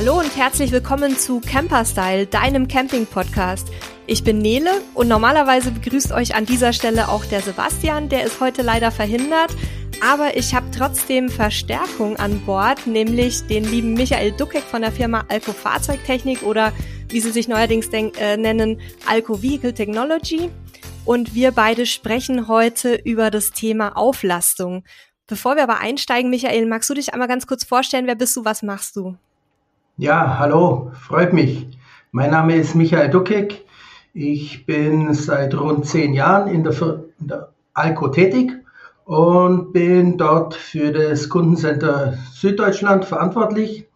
Hallo und herzlich willkommen zu Camperstyle, deinem Camping-Podcast. Ich bin Nele und normalerweise begrüßt euch an dieser Stelle auch der Sebastian, der ist heute leider verhindert. Aber ich habe trotzdem Verstärkung an Bord, nämlich den lieben Michael Duckek von der Firma Alco Fahrzeugtechnik oder wie sie sich neuerdings äh, nennen, Alco Vehicle Technology. Und wir beide sprechen heute über das Thema Auflastung. Bevor wir aber einsteigen, Michael, magst du dich einmal ganz kurz vorstellen, wer bist du, was machst du? Ja, hallo, freut mich. Mein Name ist Michael Duckek. Ich bin seit rund zehn Jahren in der, in der Alco tätig und bin dort für das Kundencenter Süddeutschland verantwortlich.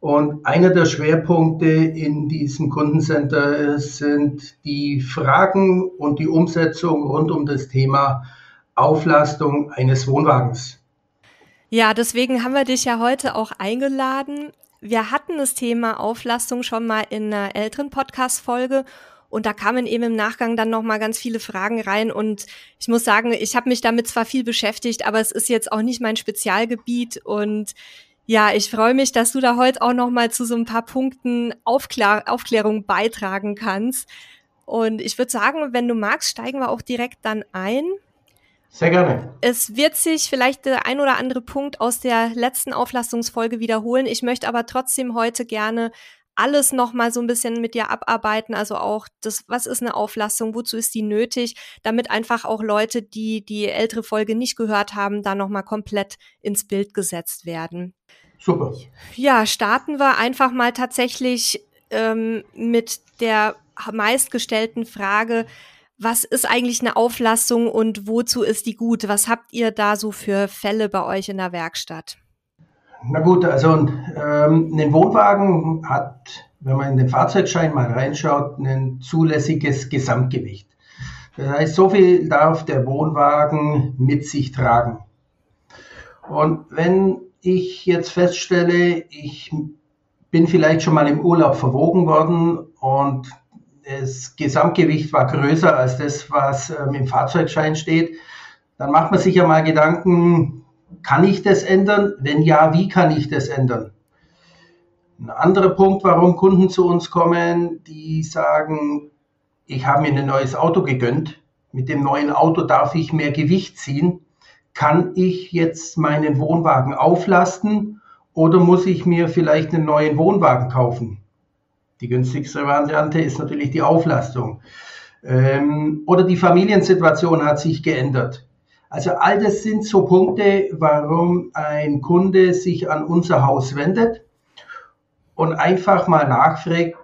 Und einer der Schwerpunkte in diesem Kundencenter sind die Fragen und die Umsetzung rund um das Thema Auflastung eines Wohnwagens. Ja, deswegen haben wir dich ja heute auch eingeladen. Wir hatten das Thema Auflastung schon mal in einer älteren Podcast-Folge und da kamen eben im Nachgang dann noch mal ganz viele Fragen rein. Und ich muss sagen, ich habe mich damit zwar viel beschäftigt, aber es ist jetzt auch nicht mein Spezialgebiet. Und ja, ich freue mich, dass du da heute auch noch mal zu so ein paar Punkten Aufklär Aufklärung beitragen kannst. Und ich würde sagen, wenn du magst, steigen wir auch direkt dann ein. Sehr gerne. Es wird sich vielleicht der ein oder andere Punkt aus der letzten Auflastungsfolge wiederholen. Ich möchte aber trotzdem heute gerne alles nochmal so ein bisschen mit dir abarbeiten, also auch das, was ist eine Auflastung, wozu ist die nötig, damit einfach auch Leute, die die ältere Folge nicht gehört haben, da nochmal komplett ins Bild gesetzt werden. Super. Ja, starten wir einfach mal tatsächlich ähm, mit der meistgestellten Frage, was ist eigentlich eine Auflastung und wozu ist die gut? Was habt ihr da so für Fälle bei euch in der Werkstatt? Na gut, also ähm, ein Wohnwagen hat, wenn man in den Fahrzeugschein mal reinschaut, ein zulässiges Gesamtgewicht. Das heißt, so viel darf der Wohnwagen mit sich tragen. Und wenn ich jetzt feststelle, ich bin vielleicht schon mal im Urlaub verwogen worden und das Gesamtgewicht war größer als das, was ähm, im Fahrzeugschein steht, dann macht man sich ja mal Gedanken, kann ich das ändern? Wenn ja, wie kann ich das ändern? Ein anderer Punkt, warum Kunden zu uns kommen, die sagen, ich habe mir ein neues Auto gegönnt, mit dem neuen Auto darf ich mehr Gewicht ziehen. Kann ich jetzt meinen Wohnwagen auflasten oder muss ich mir vielleicht einen neuen Wohnwagen kaufen? Die günstigste Variante ist natürlich die Auflastung. Ähm, oder die Familiensituation hat sich geändert. Also all das sind so Punkte, warum ein Kunde sich an unser Haus wendet und einfach mal nachfragt,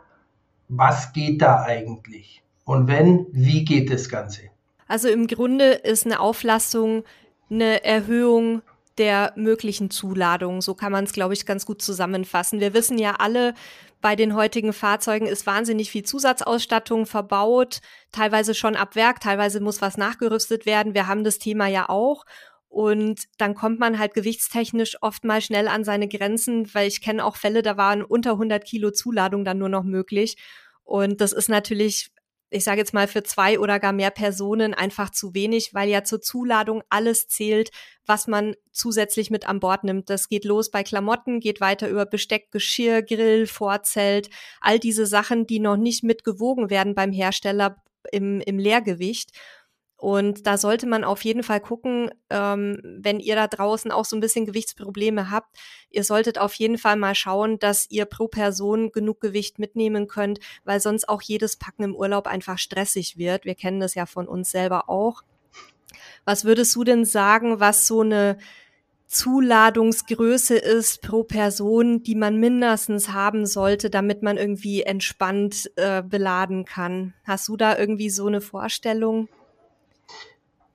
was geht da eigentlich? Und wenn, wie geht das Ganze? Also im Grunde ist eine Auflassung eine Erhöhung der möglichen Zuladung. So kann man es, glaube ich, ganz gut zusammenfassen. Wir wissen ja alle, bei den heutigen Fahrzeugen ist wahnsinnig viel Zusatzausstattung verbaut, teilweise schon ab Werk, teilweise muss was nachgerüstet werden. Wir haben das Thema ja auch. Und dann kommt man halt gewichtstechnisch oft mal schnell an seine Grenzen, weil ich kenne auch Fälle, da waren unter 100 Kilo Zuladung dann nur noch möglich. Und das ist natürlich ich sage jetzt mal, für zwei oder gar mehr Personen einfach zu wenig, weil ja zur Zuladung alles zählt, was man zusätzlich mit an Bord nimmt. Das geht los bei Klamotten, geht weiter über Besteck, Geschirr, Grill, Vorzelt, all diese Sachen, die noch nicht mitgewogen werden beim Hersteller im, im Leergewicht. Und da sollte man auf jeden Fall gucken, ähm, wenn ihr da draußen auch so ein bisschen Gewichtsprobleme habt, ihr solltet auf jeden Fall mal schauen, dass ihr pro Person genug Gewicht mitnehmen könnt, weil sonst auch jedes Packen im Urlaub einfach stressig wird. Wir kennen das ja von uns selber auch. Was würdest du denn sagen, was so eine Zuladungsgröße ist pro Person, die man mindestens haben sollte, damit man irgendwie entspannt äh, beladen kann? Hast du da irgendwie so eine Vorstellung?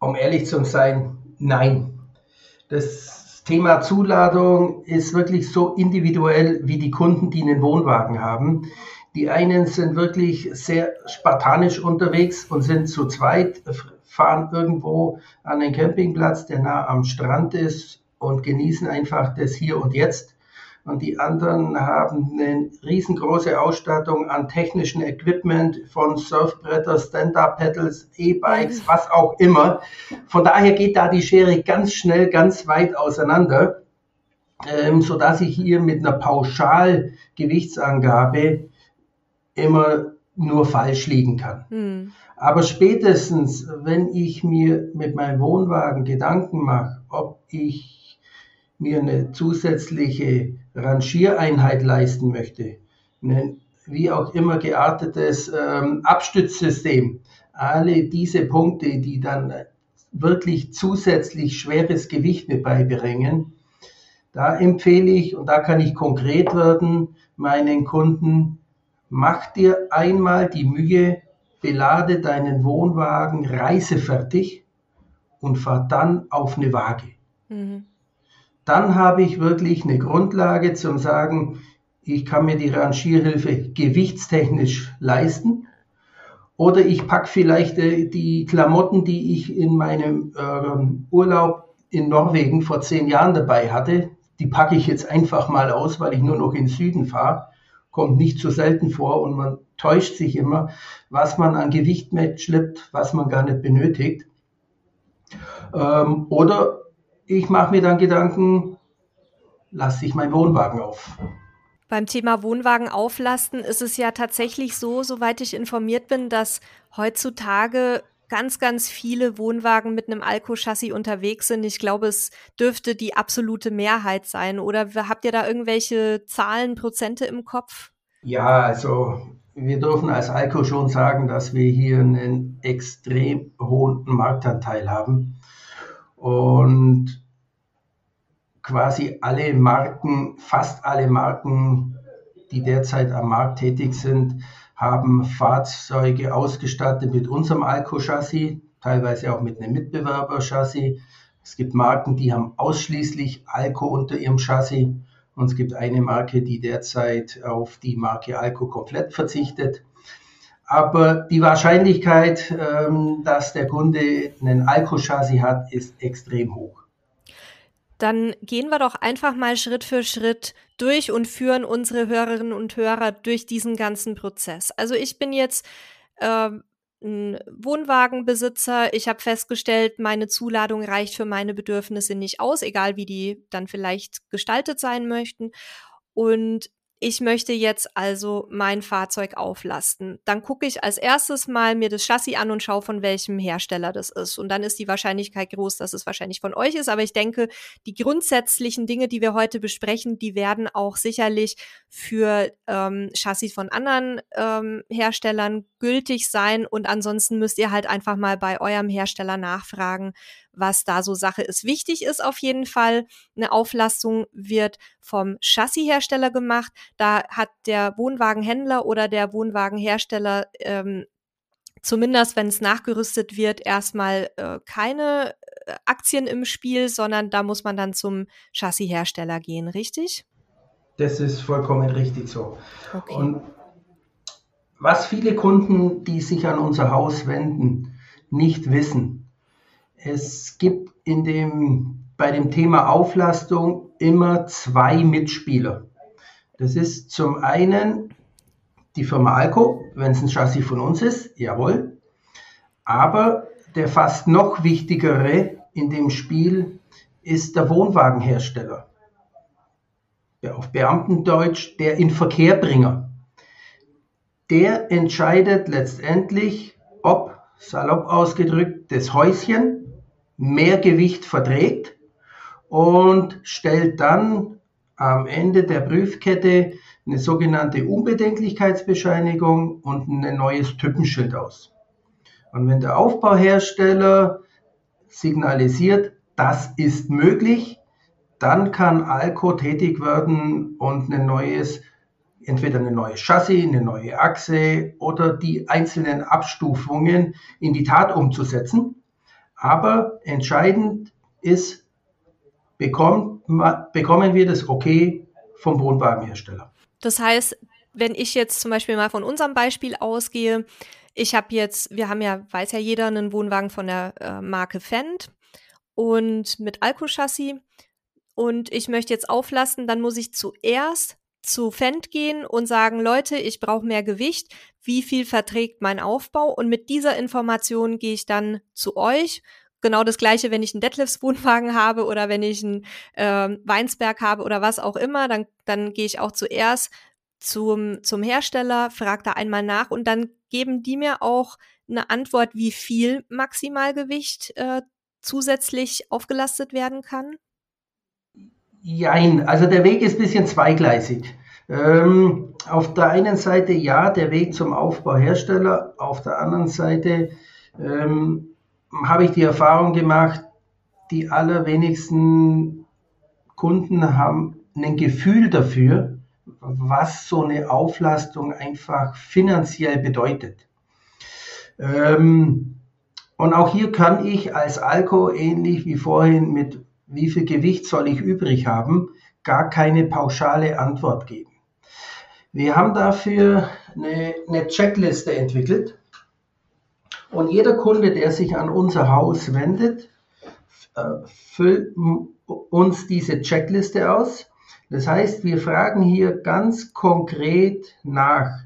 Um ehrlich zu sein, nein. Das Thema Zuladung ist wirklich so individuell wie die Kunden, die einen Wohnwagen haben. Die einen sind wirklich sehr spartanisch unterwegs und sind zu zweit, fahren irgendwo an den Campingplatz, der nah am Strand ist und genießen einfach das Hier und Jetzt und die anderen haben eine riesengroße Ausstattung an technischen Equipment von Surfbretter, Stand-Up-Pedals, E-Bikes, was auch immer. Von daher geht da die Schere ganz schnell, ganz weit auseinander. ähm, sodass ich hier mit einer Pauschalgewichtsangabe immer nur falsch liegen kann. Hm. Aber spätestens, wenn ich mir mit meinem Wohnwagen Gedanken mache, ob ich mir eine zusätzliche Rangiereinheit leisten möchte, ein wie auch immer geartetes ähm, Abstützsystem, alle diese Punkte, die dann wirklich zusätzlich schweres Gewicht mit beibringen, da empfehle ich, und da kann ich konkret werden, meinen Kunden, mach dir einmal die Mühe, belade deinen Wohnwagen reisefertig und fahr dann auf eine Waage. Mhm. Dann habe ich wirklich eine Grundlage zum sagen, ich kann mir die Rangierhilfe gewichtstechnisch leisten. Oder ich packe vielleicht äh, die Klamotten, die ich in meinem äh, Urlaub in Norwegen vor zehn Jahren dabei hatte, die packe ich jetzt einfach mal aus, weil ich nur noch in den Süden fahre. Kommt nicht so selten vor und man täuscht sich immer, was man an Gewicht mitschleppt, was man gar nicht benötigt. Ähm, oder ich mache mir dann Gedanken, lasse ich meinen Wohnwagen auf. Beim Thema Wohnwagen auflasten ist es ja tatsächlich so, soweit ich informiert bin, dass heutzutage ganz, ganz viele Wohnwagen mit einem Alco-Chassis unterwegs sind. Ich glaube, es dürfte die absolute Mehrheit sein. Oder habt ihr da irgendwelche Zahlen, Prozente im Kopf? Ja, also wir dürfen als Alco schon sagen, dass wir hier einen extrem hohen Marktanteil haben. Und quasi alle Marken, fast alle Marken, die derzeit am Markt tätig sind, haben Fahrzeuge ausgestattet mit unserem Alco-Chassis, teilweise auch mit einem Mitbewerber-Chassis. Es gibt Marken, die haben ausschließlich Alco unter ihrem Chassis. Und es gibt eine Marke, die derzeit auf die Marke Alco komplett verzichtet. Aber die Wahrscheinlichkeit, ähm, dass der Kunde einen Alco-Chassis hat, ist extrem hoch. Dann gehen wir doch einfach mal Schritt für Schritt durch und führen unsere Hörerinnen und Hörer durch diesen ganzen Prozess. Also ich bin jetzt äh, ein Wohnwagenbesitzer. Ich habe festgestellt, meine Zuladung reicht für meine Bedürfnisse nicht aus, egal wie die dann vielleicht gestaltet sein möchten. Und ich möchte jetzt also mein Fahrzeug auflasten. Dann gucke ich als erstes mal mir das Chassis an und schaue, von welchem Hersteller das ist. Und dann ist die Wahrscheinlichkeit groß, dass es wahrscheinlich von euch ist. Aber ich denke, die grundsätzlichen Dinge, die wir heute besprechen, die werden auch sicherlich für ähm, Chassis von anderen ähm, Herstellern gültig sein. Und ansonsten müsst ihr halt einfach mal bei eurem Hersteller nachfragen, was da so Sache ist. Wichtig ist auf jeden Fall, eine Auflastung wird vom Chassishersteller gemacht. Da hat der Wohnwagenhändler oder der Wohnwagenhersteller ähm, zumindest, wenn es nachgerüstet wird, erstmal äh, keine äh, Aktien im Spiel, sondern da muss man dann zum Chassishersteller gehen, richtig? Das ist vollkommen richtig so. Okay. Und was viele Kunden, die sich an unser Haus wenden, nicht wissen, es gibt in dem, bei dem Thema Auflastung immer zwei Mitspieler. Das ist zum einen die Firma Alco, wenn es ein Chassis von uns ist, jawohl. Aber der fast noch wichtigere in dem Spiel ist der Wohnwagenhersteller. Auf Beamtendeutsch der Inverkehrbringer. Der entscheidet letztendlich, ob, salopp ausgedrückt, das Häuschen mehr Gewicht verträgt und stellt dann am Ende der Prüfkette eine sogenannte Unbedenklichkeitsbescheinigung und ein neues Typenschild aus. Und wenn der Aufbauhersteller signalisiert, das ist möglich, dann kann Alco tätig werden und ein neues, entweder ein neues Chassis, eine neue Achse oder die einzelnen Abstufungen in die Tat umzusetzen. Aber entscheidend ist, bekommt, bekommen wir das Okay vom Wohnwagenhersteller. Das heißt, wenn ich jetzt zum Beispiel mal von unserem Beispiel ausgehe, ich habe jetzt, wir haben ja, weiß ja jeder, einen Wohnwagen von der äh, Marke Fendt und mit Alco-Chassis und ich möchte jetzt auflasten, dann muss ich zuerst zu Fendt gehen und sagen, Leute, ich brauche mehr Gewicht, wie viel verträgt mein Aufbau? Und mit dieser Information gehe ich dann zu euch, genau das Gleiche, wenn ich einen Detlefs Wohnwagen habe oder wenn ich einen äh, Weinsberg habe oder was auch immer, dann, dann gehe ich auch zuerst zum, zum Hersteller, frage da einmal nach und dann geben die mir auch eine Antwort, wie viel Maximalgewicht äh, zusätzlich aufgelastet werden kann? Jein, also der Weg ist ein bisschen zweigleisig. Ähm, auf der einen Seite ja, der Weg zum Aufbauhersteller, auf der anderen Seite ähm, habe ich die Erfahrung gemacht, die allerwenigsten Kunden haben ein Gefühl dafür, was so eine Auflastung einfach finanziell bedeutet. Ähm, und auch hier kann ich als Alko, ähnlich wie vorhin mit wie viel Gewicht soll ich übrig haben, gar keine pauschale Antwort geben. Wir haben dafür eine, eine Checkliste entwickelt und jeder Kunde, der sich an unser Haus wendet, äh, füllt uns diese Checkliste aus. Das heißt, wir fragen hier ganz konkret nach,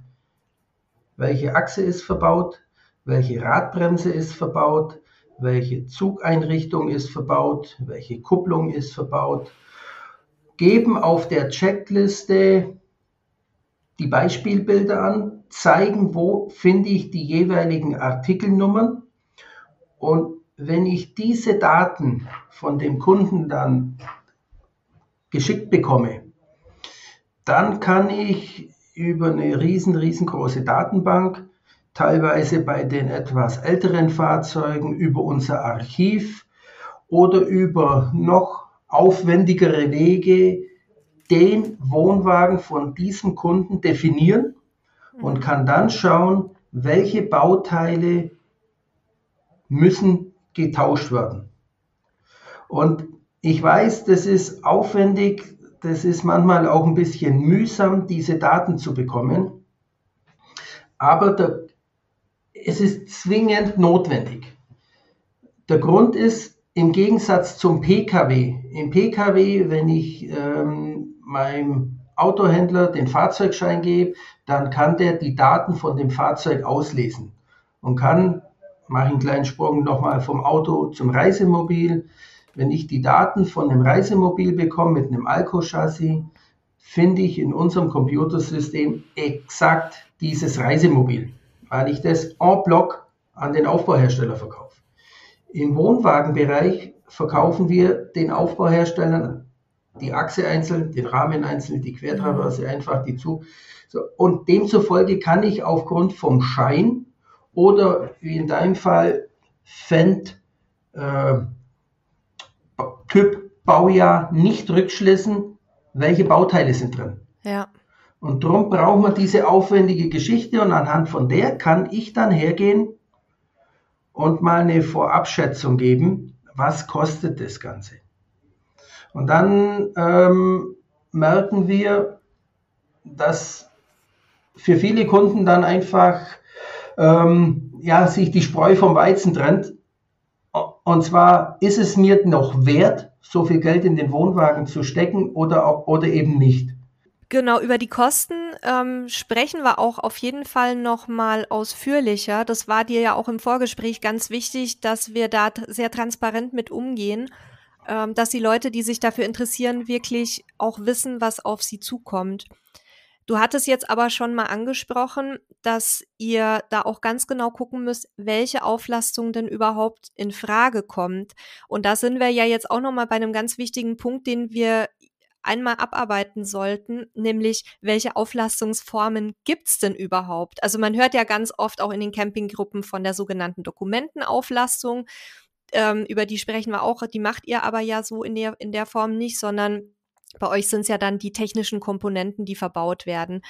welche Achse ist verbaut, welche Radbremse ist verbaut, welche Zugeinrichtung ist verbaut, welche Kupplung ist verbaut, geben auf der Checkliste die Beispielbilder an, zeigen, wo finde ich die jeweiligen Artikelnummern. Und wenn ich diese Daten von dem Kunden dann geschickt bekomme, dann kann ich über eine riesen, riesengroße Datenbank teilweise bei den etwas älteren Fahrzeugen über unser Archiv oder über noch aufwendigere Wege den Wohnwagen von diesem Kunden definieren und mhm. kann dann schauen, welche Bauteile müssen getauscht werden. Und ich weiß, das ist aufwendig, das ist manchmal auch ein bisschen mühsam, diese Daten zu bekommen. Aber der es ist zwingend notwendig. Der Grund ist, im Gegensatz zum Pkw, im Pkw, wenn ich ähm, meinem Autohändler den Fahrzeugschein gebe, dann kann der die Daten von dem Fahrzeug auslesen und kann, mache ich einen kleinen Sprung nochmal vom Auto zum Reisemobil, wenn ich die Daten von einem Reisemobil bekomme mit einem Alco-Chassis, finde ich in unserem Computersystem exakt dieses Reisemobil weil ich das en bloc an den Aufbauhersteller verkaufe. Im Wohnwagenbereich verkaufen wir den Aufbauherstellern die Achse einzeln, den Rahmen einzeln, die Quertraverse einfach, die zu. So, und demzufolge kann ich aufgrund vom Schein oder wie in deinem Fall Fendt äh, Typ Baujahr nicht rückschließen, welche Bauteile sind drin. Ja. Und darum braucht man diese aufwendige Geschichte und anhand von der kann ich dann hergehen und mal eine Vorabschätzung geben, was kostet das Ganze. Und dann ähm, merken wir, dass für viele Kunden dann einfach ähm, ja, sich die Spreu vom Weizen trennt. Und zwar, ist es mir noch wert, so viel Geld in den Wohnwagen zu stecken oder, oder eben nicht. Genau, über die Kosten ähm, sprechen wir auch auf jeden Fall noch mal ausführlicher. Das war dir ja auch im Vorgespräch ganz wichtig, dass wir da sehr transparent mit umgehen, ähm, dass die Leute, die sich dafür interessieren, wirklich auch wissen, was auf sie zukommt. Du hattest jetzt aber schon mal angesprochen, dass ihr da auch ganz genau gucken müsst, welche Auflastung denn überhaupt in Frage kommt. Und da sind wir ja jetzt auch noch mal bei einem ganz wichtigen Punkt, den wir einmal abarbeiten sollten, nämlich welche Auflastungsformen gibt's denn überhaupt? Also man hört ja ganz oft auch in den Campinggruppen von der sogenannten Dokumentenauflastung. Ähm, über die sprechen wir auch, die macht ihr aber ja so in der, in der Form nicht, sondern bei euch sind es ja dann die technischen Komponenten, die verbaut werden.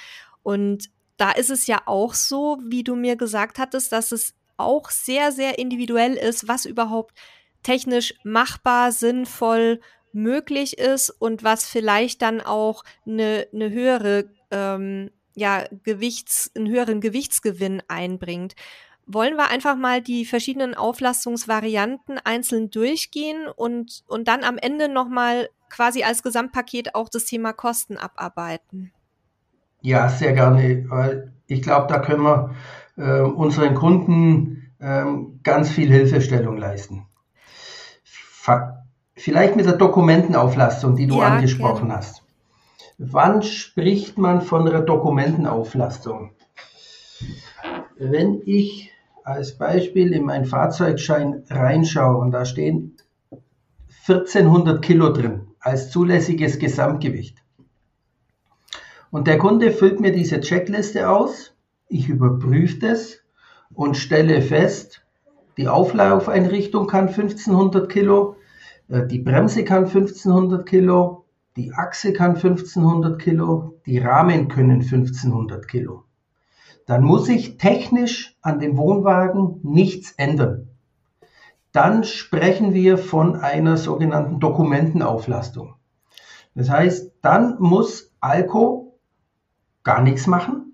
Und da ist es ja auch so, wie du mir gesagt hattest, dass es auch sehr, sehr individuell ist, was überhaupt technisch machbar, sinnvoll möglich ist und was vielleicht dann auch eine, eine höhere, ähm, ja, Gewichts, einen höheren Gewichtsgewinn einbringt. Wollen wir einfach mal die verschiedenen Auflastungsvarianten einzeln durchgehen und, und dann am Ende nochmal quasi als Gesamtpaket auch das Thema Kosten abarbeiten? Ja, sehr gerne, weil ich glaube, da können wir äh, unseren Kunden äh, ganz viel Hilfestellung leisten. Vielleicht mit der Dokumentenauflastung, die du ja, angesprochen gerne. hast. Wann spricht man von einer Dokumentenauflastung? Wenn ich als Beispiel in meinen Fahrzeugschein reinschaue und da stehen 1400 Kilo drin als zulässiges Gesamtgewicht. Und der Kunde füllt mir diese Checkliste aus, ich überprüfe das und stelle fest, die Auflaufeinrichtung kann 1500 Kilo, die Bremse kann 1500 Kilo, die Achse kann 1500 Kilo, die Rahmen können 1500 Kilo. Dann muss ich technisch an dem Wohnwagen nichts ändern. Dann sprechen wir von einer sogenannten Dokumentenauflastung. Das heißt, dann muss Alco gar nichts machen,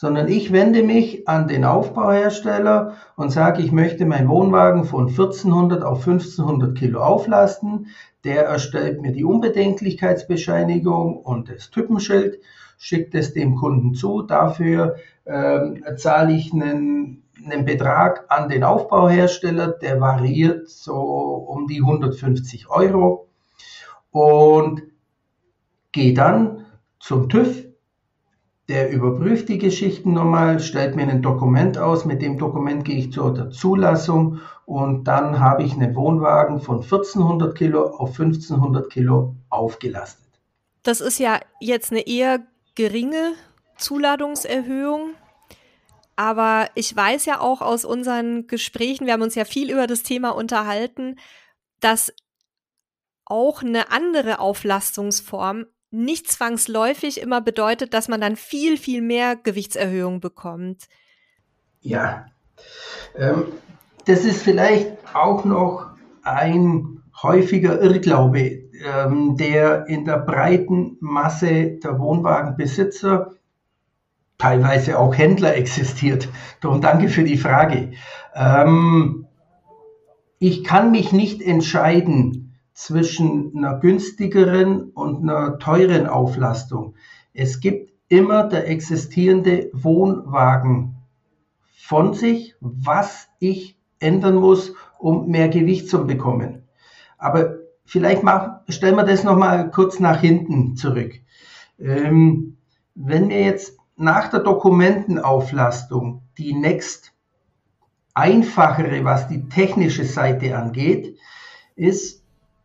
sondern ich wende mich an den Aufbauhersteller und sage, ich möchte meinen Wohnwagen von 1400 auf 1500 Kilo auflasten. Der erstellt mir die Unbedenklichkeitsbescheinigung und das Typenschild, schickt es dem Kunden zu. Dafür ähm, zahle ich einen, einen Betrag an den Aufbauhersteller, der variiert so um die 150 Euro und gehe dann zum TÜV der überprüft die Geschichten nochmal, stellt mir ein Dokument aus. Mit dem Dokument gehe ich zur Zulassung und dann habe ich einen Wohnwagen von 1400 Kilo auf 1500 Kilo aufgelastet. Das ist ja jetzt eine eher geringe Zuladungserhöhung. Aber ich weiß ja auch aus unseren Gesprächen, wir haben uns ja viel über das Thema unterhalten, dass auch eine andere Auflastungsform nicht zwangsläufig immer bedeutet, dass man dann viel, viel mehr Gewichtserhöhung bekommt. Ja, ähm, das ist vielleicht auch noch ein häufiger Irrglaube, ähm, der in der breiten Masse der Wohnwagenbesitzer, teilweise auch Händler existiert. Darum danke für die Frage. Ähm, ich kann mich nicht entscheiden, zwischen einer günstigeren und einer teuren Auflastung. Es gibt immer der existierende Wohnwagen von sich, was ich ändern muss, um mehr Gewicht zu bekommen. Aber vielleicht mach, stellen wir das nochmal kurz nach hinten zurück. Ähm, wenn wir jetzt nach der Dokumentenauflastung die next einfachere, was die technische Seite angeht, ist,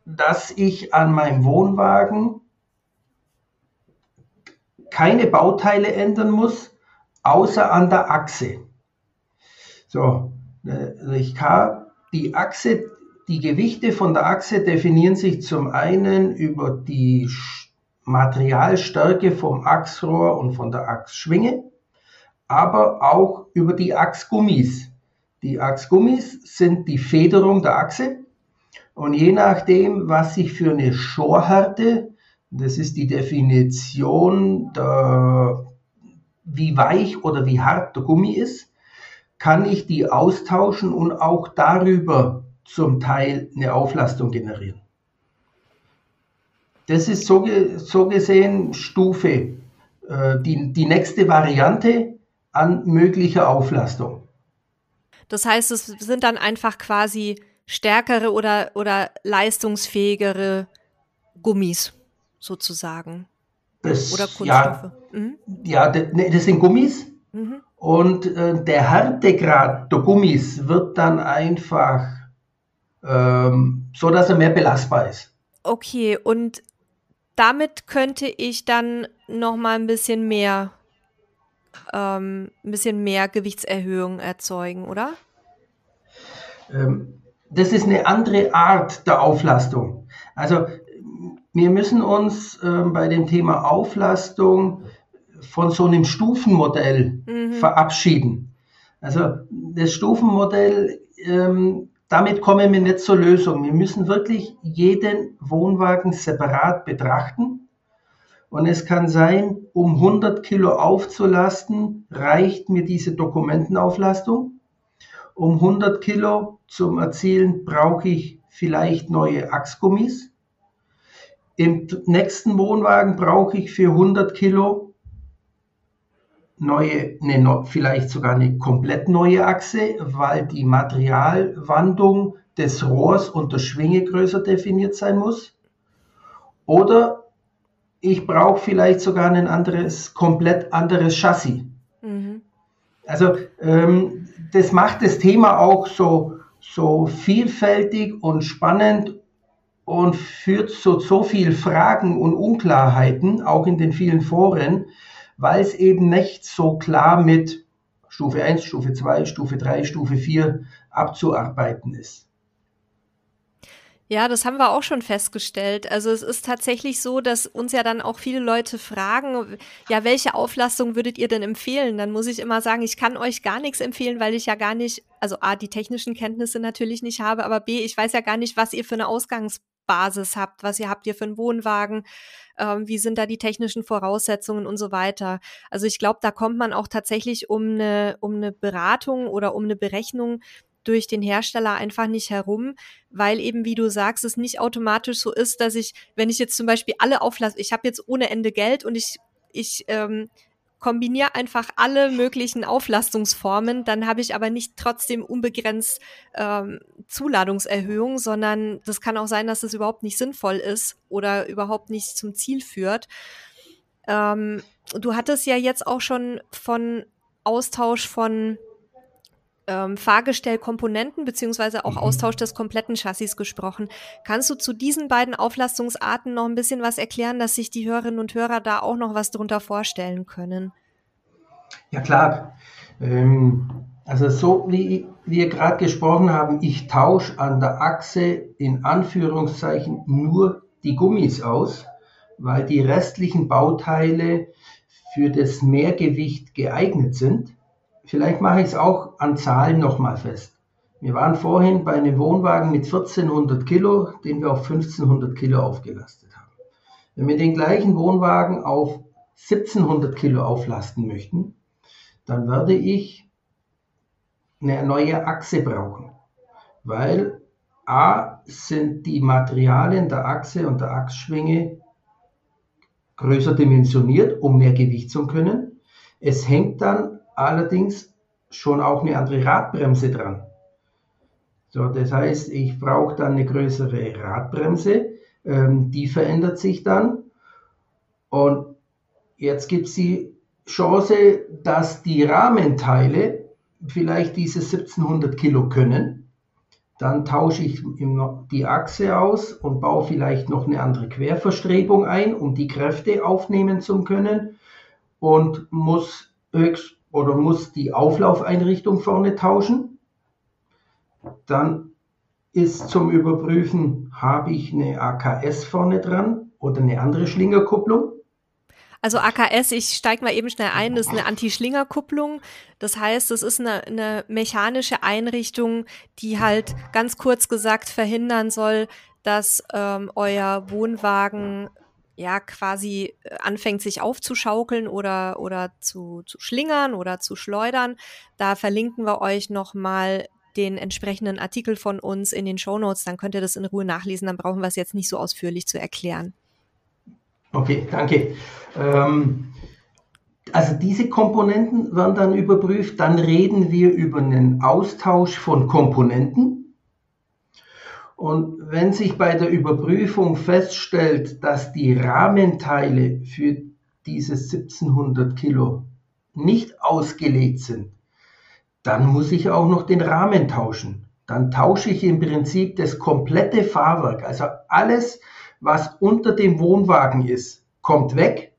dass ich an meinem Wohnwagen keine Bauteile ändern muss, außer an der Achse. So, äh, ich kann die Achse, die Gewichte von der Achse definieren sich zum einen über die Materialstärke vom Achsrohr und von der Achsschwinge, aber auch über die Achsgummis. Die Achsgummis sind die Federung der Achse und je nachdem, was ich für eine Schorhärte, das ist die Definition, der, wie weich oder wie hart der Gummi ist, kann ich die austauschen und auch darüber zum Teil eine Auflastung generieren. Das ist so, so gesehen Stufe, äh, die, die nächste Variante an möglicher Auflastung. Das heißt, es sind dann einfach quasi stärkere oder, oder leistungsfähigere Gummis sozusagen. Das, oder Kunststoffe. Ja, mhm. ja ne, das sind Gummis. Mhm. Und äh, der Härtegrad der Gummis wird dann einfach ähm, so, dass er mehr belastbar ist. Okay, und damit könnte ich dann noch mal ein bisschen mehr, ähm, ein bisschen mehr Gewichtserhöhung erzeugen, oder? Ähm, das ist eine andere Art der Auflastung. Also wir müssen uns äh, bei dem Thema Auflastung von so einem Stufenmodell mhm. verabschieden. Also das Stufenmodell, ähm, damit kommen wir nicht zur Lösung. Wir müssen wirklich jeden Wohnwagen separat betrachten. Und es kann sein, um 100 Kilo aufzulasten, reicht mir diese Dokumentenauflastung. Um 100 Kilo zum Erzielen brauche ich vielleicht neue Achsgummis. Im nächsten Wohnwagen brauche ich für 100 Kilo neue, ne, vielleicht sogar eine komplett neue Achse, weil die Materialwandung des Rohrs und der Schwinge größer definiert sein muss. Oder ich brauche vielleicht sogar ein anderes, komplett anderes Chassis. Mhm. Also ähm, das macht das Thema auch so, so vielfältig und spannend und führt zu so viel Fragen und Unklarheiten, auch in den vielen Foren, weil es eben nicht so klar mit Stufe 1, Stufe 2, Stufe 3, Stufe 4 abzuarbeiten ist. Ja, das haben wir auch schon festgestellt. Also es ist tatsächlich so, dass uns ja dann auch viele Leute fragen, ja, welche Auflastung würdet ihr denn empfehlen? Dann muss ich immer sagen, ich kann euch gar nichts empfehlen, weil ich ja gar nicht, also A, die technischen Kenntnisse natürlich nicht habe, aber B, ich weiß ja gar nicht, was ihr für eine Ausgangsbasis habt, was ihr habt ihr für einen Wohnwagen, ähm, wie sind da die technischen Voraussetzungen und so weiter. Also ich glaube, da kommt man auch tatsächlich um eine, um eine Beratung oder um eine Berechnung durch den Hersteller einfach nicht herum, weil eben, wie du sagst, es nicht automatisch so ist, dass ich, wenn ich jetzt zum Beispiel alle auflasse, ich habe jetzt ohne Ende Geld und ich, ich ähm, kombiniere einfach alle möglichen Auflastungsformen, dann habe ich aber nicht trotzdem unbegrenzt ähm, Zuladungserhöhung, sondern das kann auch sein, dass das überhaupt nicht sinnvoll ist oder überhaupt nicht zum Ziel führt. Ähm, du hattest ja jetzt auch schon von Austausch von ähm, Fahrgestellkomponenten beziehungsweise auch mhm. Austausch des kompletten Chassis gesprochen. Kannst du zu diesen beiden Auflastungsarten noch ein bisschen was erklären, dass sich die Hörerinnen und Hörer da auch noch was darunter vorstellen können? Ja klar. Ähm, also so wie wir gerade gesprochen haben, ich tausche an der Achse in Anführungszeichen nur die Gummis aus, weil die restlichen Bauteile für das Mehrgewicht geeignet sind. Vielleicht mache ich es auch an Zahlen nochmal fest. Wir waren vorhin bei einem Wohnwagen mit 1400 Kilo, den wir auf 1500 Kilo aufgelastet haben. Wenn wir den gleichen Wohnwagen auf 1700 Kilo auflasten möchten, dann werde ich eine neue Achse brauchen, weil A sind die Materialien der Achse und der Achsschwinge größer dimensioniert, um mehr Gewicht zu können. Es hängt dann allerdings schon auch eine andere Radbremse dran. So, das heißt, ich brauche dann eine größere Radbremse, ähm, die verändert sich dann. Und jetzt gibt es die Chance, dass die Rahmenteile vielleicht diese 1700 Kilo können. Dann tausche ich die Achse aus und baue vielleicht noch eine andere Querverstrebung ein, um die Kräfte aufnehmen zu können und muss höchst oder muss die Auflaufeinrichtung vorne tauschen. Dann ist zum Überprüfen, habe ich eine AKS vorne dran oder eine andere Schlingerkupplung. Also AKS, ich steige mal eben schnell ein, das ist eine Anti-Schlingerkupplung. Das heißt, es ist eine, eine mechanische Einrichtung, die halt ganz kurz gesagt verhindern soll, dass ähm, euer Wohnwagen ja quasi äh, anfängt, sich aufzuschaukeln oder, oder zu, zu schlingern oder zu schleudern. Da verlinken wir euch nochmal den entsprechenden Artikel von uns in den Show Notes. Dann könnt ihr das in Ruhe nachlesen. Dann brauchen wir es jetzt nicht so ausführlich zu erklären. Okay, danke. Ähm, also diese Komponenten werden dann überprüft. Dann reden wir über einen Austausch von Komponenten und wenn sich bei der Überprüfung feststellt, dass die Rahmenteile für diese 1700 Kilo nicht ausgelegt sind, dann muss ich auch noch den Rahmen tauschen. Dann tausche ich im Prinzip das komplette Fahrwerk, also alles, was unter dem Wohnwagen ist, kommt weg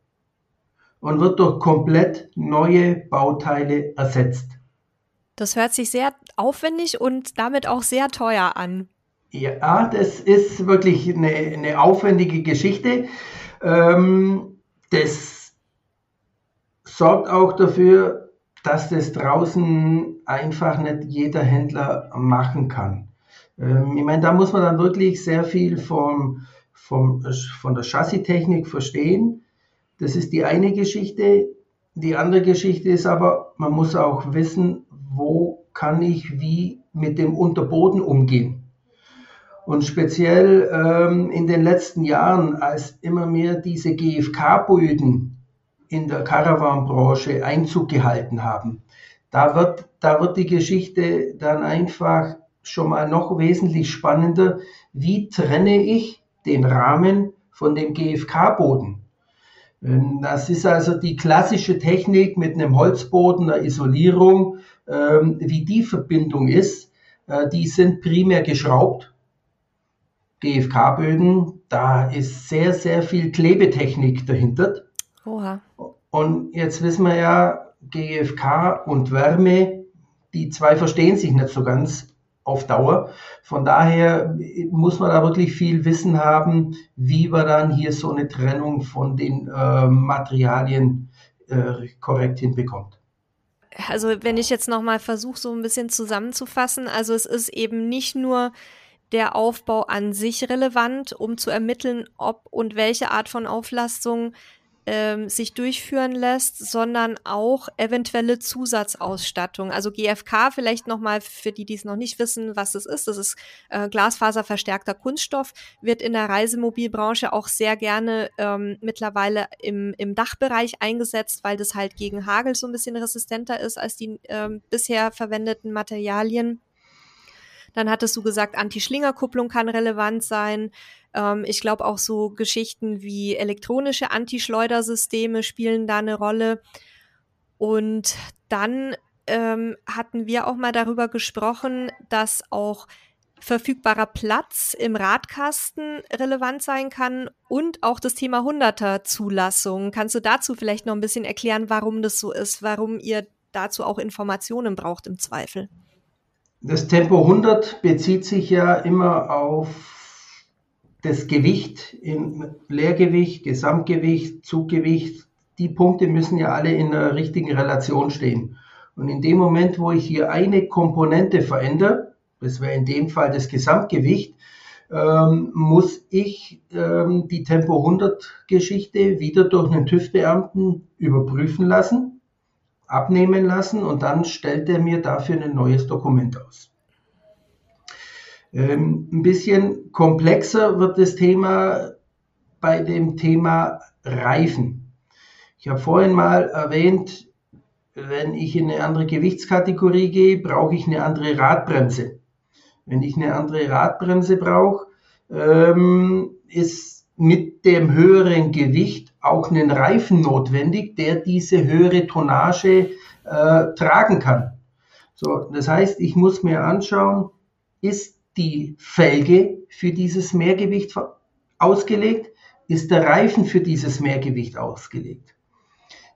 und wird durch komplett neue Bauteile ersetzt. Das hört sich sehr aufwendig und damit auch sehr teuer an. Ja, das ist wirklich eine, eine aufwendige Geschichte. Ähm, das sorgt auch dafür, dass das draußen einfach nicht jeder Händler machen kann. Ähm, ich meine, da muss man dann wirklich sehr viel vom, vom, von der Chassistechnik verstehen. Das ist die eine Geschichte. Die andere Geschichte ist aber, man muss auch wissen, wo kann ich wie mit dem Unterboden umgehen. Und speziell ähm, in den letzten Jahren, als immer mehr diese GFK-Böden in der Caravan-Branche Einzug gehalten haben, da wird, da wird die Geschichte dann einfach schon mal noch wesentlich spannender, wie trenne ich den Rahmen von dem GFK-Boden. Ähm, das ist also die klassische Technik mit einem Holzboden, einer Isolierung, ähm, wie die Verbindung ist. Äh, die sind primär geschraubt. GFK-Böden, da ist sehr, sehr viel Klebetechnik dahinter. Oha. Und jetzt wissen wir ja, GFK und Wärme, die zwei verstehen sich nicht so ganz auf Dauer. Von daher muss man da wirklich viel Wissen haben, wie man dann hier so eine Trennung von den äh, Materialien äh, korrekt hinbekommt. Also wenn ich jetzt nochmal versuche, so ein bisschen zusammenzufassen, also es ist eben nicht nur der Aufbau an sich relevant, um zu ermitteln, ob und welche Art von Auflastung ähm, sich durchführen lässt, sondern auch eventuelle Zusatzausstattung. Also GFK vielleicht nochmal für die, die es noch nicht wissen, was es ist. Das ist äh, glasfaserverstärkter Kunststoff, wird in der Reisemobilbranche auch sehr gerne ähm, mittlerweile im, im Dachbereich eingesetzt, weil das halt gegen Hagel so ein bisschen resistenter ist als die ähm, bisher verwendeten Materialien. Dann hattest du gesagt, Anti-Schlingerkupplung kann relevant sein. Ähm, ich glaube auch so Geschichten wie elektronische Anti-Schleudersysteme spielen da eine Rolle. Und dann ähm, hatten wir auch mal darüber gesprochen, dass auch verfügbarer Platz im Radkasten relevant sein kann und auch das Thema 100er Zulassung. Kannst du dazu vielleicht noch ein bisschen erklären, warum das so ist, warum ihr dazu auch Informationen braucht im Zweifel? Das Tempo 100 bezieht sich ja immer auf das Gewicht im Leergewicht, Gesamtgewicht, Zuggewicht, die Punkte müssen ja alle in der richtigen Relation stehen. Und in dem Moment, wo ich hier eine Komponente verändere, das wäre in dem Fall das Gesamtgewicht, ähm, muss ich ähm, die Tempo 100 Geschichte wieder durch einen TÜV-Beamten überprüfen lassen, abnehmen lassen und dann stellt er mir dafür ein neues Dokument aus. Ähm, ein bisschen komplexer wird das Thema bei dem Thema Reifen. Ich habe vorhin mal erwähnt, wenn ich in eine andere Gewichtskategorie gehe, brauche ich eine andere Radbremse. Wenn ich eine andere Radbremse brauche, ähm, ist mit dem höheren Gewicht auch ein Reifen notwendig, der diese höhere Tonnage äh, tragen kann. So, das heißt, ich muss mir anschauen, ist die Felge für dieses Mehrgewicht ausgelegt? Ist der Reifen für dieses Mehrgewicht ausgelegt?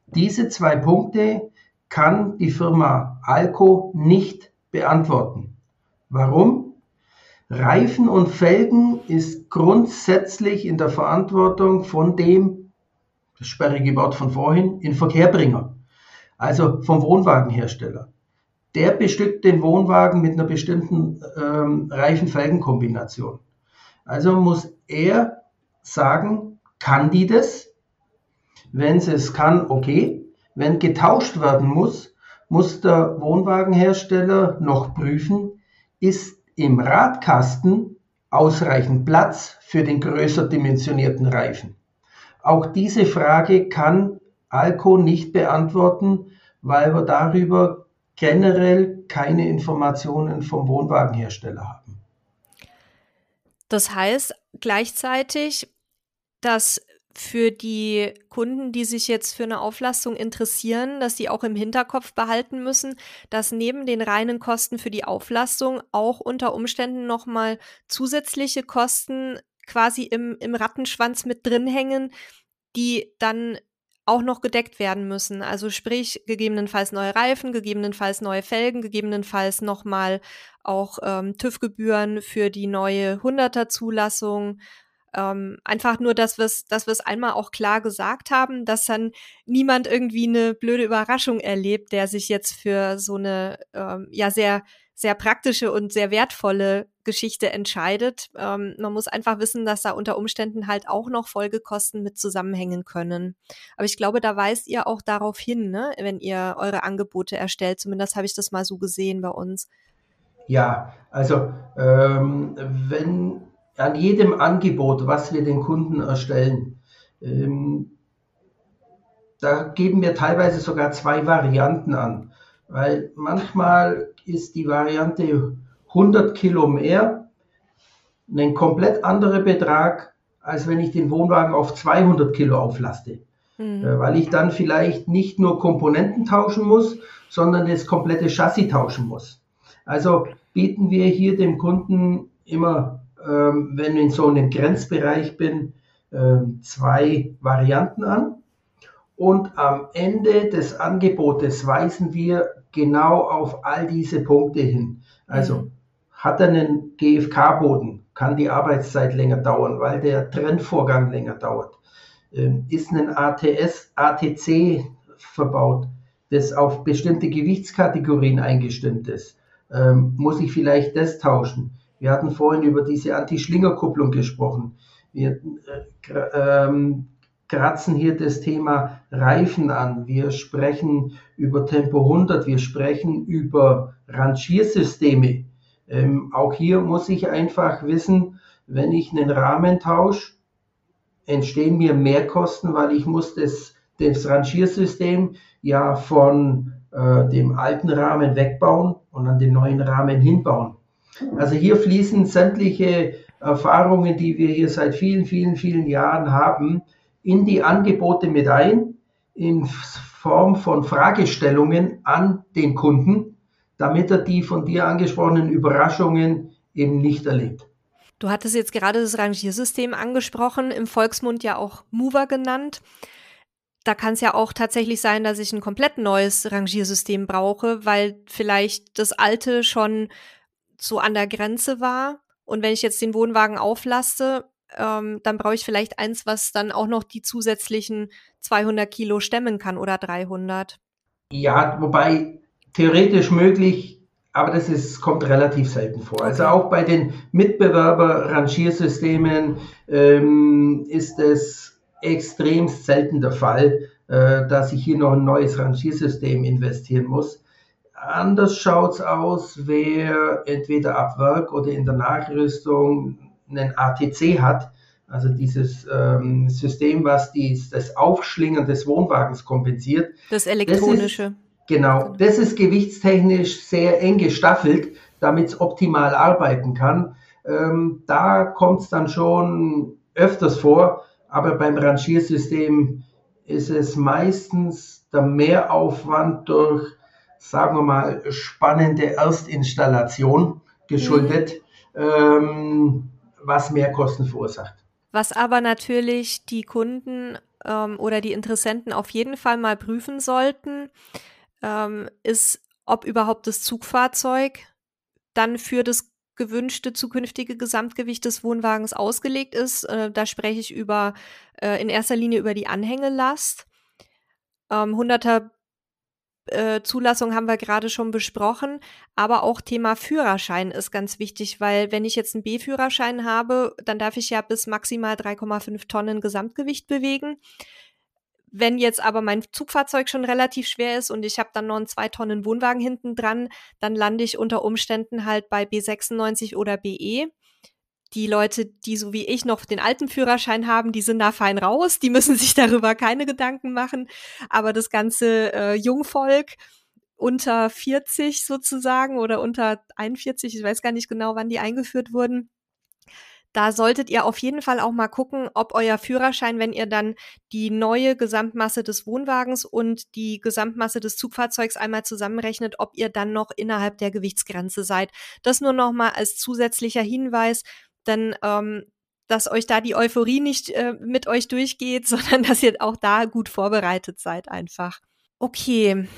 Diese zwei Punkte kann die Firma Alco nicht beantworten. Warum? Reifen und Felgen ist grundsätzlich in der Verantwortung von dem, das sperrige Wort von vorhin, in Verkehrbringer, also vom Wohnwagenhersteller der bestückt den Wohnwagen mit einer bestimmten ähm, Reifen-Felgen-Kombination. Also muss er sagen, kann die das? Wenn sie es kann, okay. Wenn getauscht werden muss, muss der Wohnwagenhersteller noch prüfen, ist im Radkasten ausreichend Platz für den größer dimensionierten Reifen. Auch diese Frage kann Alco nicht beantworten, weil wir darüber generell keine Informationen vom Wohnwagenhersteller haben. Das heißt gleichzeitig, dass für die Kunden, die sich jetzt für eine Auflastung interessieren, dass die auch im Hinterkopf behalten müssen, dass neben den reinen Kosten für die Auflastung auch unter Umständen nochmal zusätzliche Kosten quasi im, im Rattenschwanz mit drin hängen, die dann auch noch gedeckt werden müssen. Also sprich, gegebenenfalls neue Reifen, gegebenenfalls neue Felgen, gegebenenfalls nochmal auch ähm, TÜV-Gebühren für die neue 100er-Zulassung. Ähm, einfach nur, dass wir es dass wir's einmal auch klar gesagt haben, dass dann niemand irgendwie eine blöde Überraschung erlebt, der sich jetzt für so eine ähm, ja sehr sehr praktische und sehr wertvolle Geschichte entscheidet. Ähm, man muss einfach wissen, dass da unter Umständen halt auch noch Folgekosten mit zusammenhängen können. Aber ich glaube, da weist ihr auch darauf hin, ne? wenn ihr eure Angebote erstellt. Zumindest habe ich das mal so gesehen bei uns. Ja, also ähm, wenn an jedem Angebot, was wir den Kunden erstellen, ähm, da geben wir teilweise sogar zwei Varianten an. Weil manchmal ist die Variante 100 Kilo mehr, ein komplett anderer Betrag, als wenn ich den Wohnwagen auf 200 Kilo auflaste. Mhm. Äh, weil ich dann vielleicht nicht nur Komponenten tauschen muss, sondern das komplette Chassis tauschen muss. Also bieten wir hier dem Kunden immer, ähm, wenn ich in so einem Grenzbereich bin, ähm, zwei Varianten an. Und am Ende des Angebotes weisen wir genau auf all diese Punkte hin. Also mhm. hat er einen GFK-Boden, kann die Arbeitszeit länger dauern, weil der Trennvorgang länger dauert. Ähm, ist ein ATS, ATC verbaut, das auf bestimmte Gewichtskategorien eingestimmt ist, ähm, muss ich vielleicht das tauschen. Wir hatten vorhin über diese Anti-Schlinger-Kupplung gesprochen. Wir äh, ähm, kratzen hier das Thema Reifen an. Wir sprechen über Tempo 100. Wir sprechen über Rangiersysteme. Ähm, auch hier muss ich einfach wissen, wenn ich einen Rahmen tausche, entstehen mir Mehrkosten, weil ich muss das, das Rangiersystem ja von äh, dem alten Rahmen wegbauen und an den neuen Rahmen hinbauen. Also hier fließen sämtliche Erfahrungen, die wir hier seit vielen, vielen, vielen Jahren haben, in die Angebote mit ein, in Form von Fragestellungen an den Kunden, damit er die von dir angesprochenen Überraschungen eben nicht erlebt. Du hattest jetzt gerade das Rangiersystem angesprochen, im Volksmund ja auch Mover genannt. Da kann es ja auch tatsächlich sein, dass ich ein komplett neues Rangiersystem brauche, weil vielleicht das alte schon so an der Grenze war. Und wenn ich jetzt den Wohnwagen auflaste, ähm, dann brauche ich vielleicht eins, was dann auch noch die zusätzlichen 200 Kilo stemmen kann oder 300. Ja, wobei theoretisch möglich, aber das ist, kommt relativ selten vor. Also auch bei den Mitbewerber-Rangiersystemen ähm, ist es extrem selten der Fall, äh, dass ich hier noch ein neues Rangiersystem investieren muss. Anders schaut es aus, wer entweder ab Werk oder in der Nachrüstung einen ATC hat, also dieses ähm, System, was dies, das Aufschlingen des Wohnwagens kompensiert. Das elektronische. Das ist, genau, genau, das ist gewichtstechnisch sehr eng gestaffelt, damit es optimal arbeiten kann. Ähm, da kommt es dann schon öfters vor, aber beim Rangiersystem ist es meistens der Mehraufwand durch, sagen wir mal, spannende Erstinstallation geschuldet. Mhm. Ähm, was mehr Kosten verursacht. Was aber natürlich die Kunden ähm, oder die Interessenten auf jeden Fall mal prüfen sollten, ähm, ist, ob überhaupt das Zugfahrzeug dann für das gewünschte zukünftige Gesamtgewicht des Wohnwagens ausgelegt ist. Äh, da spreche ich über äh, in erster Linie über die Anhängelast. Ähm, 100er äh, Zulassung haben wir gerade schon besprochen, aber auch Thema Führerschein ist ganz wichtig, weil wenn ich jetzt einen B-Führerschein habe, dann darf ich ja bis maximal 3,5 Tonnen Gesamtgewicht bewegen. Wenn jetzt aber mein Zugfahrzeug schon relativ schwer ist und ich habe dann noch einen 2 Tonnen Wohnwagen hinten dran, dann lande ich unter Umständen halt bei B96 oder BE die Leute, die so wie ich noch den alten Führerschein haben, die sind da fein raus, die müssen sich darüber keine Gedanken machen. Aber das ganze äh, Jungvolk unter 40 sozusagen oder unter 41, ich weiß gar nicht genau, wann die eingeführt wurden, da solltet ihr auf jeden Fall auch mal gucken, ob euer Führerschein, wenn ihr dann die neue Gesamtmasse des Wohnwagens und die Gesamtmasse des Zugfahrzeugs einmal zusammenrechnet, ob ihr dann noch innerhalb der Gewichtsgrenze seid. Das nur noch mal als zusätzlicher Hinweis, dann ähm, dass euch da die Euphorie nicht äh, mit euch durchgeht, sondern dass ihr auch da gut vorbereitet seid einfach. Okay,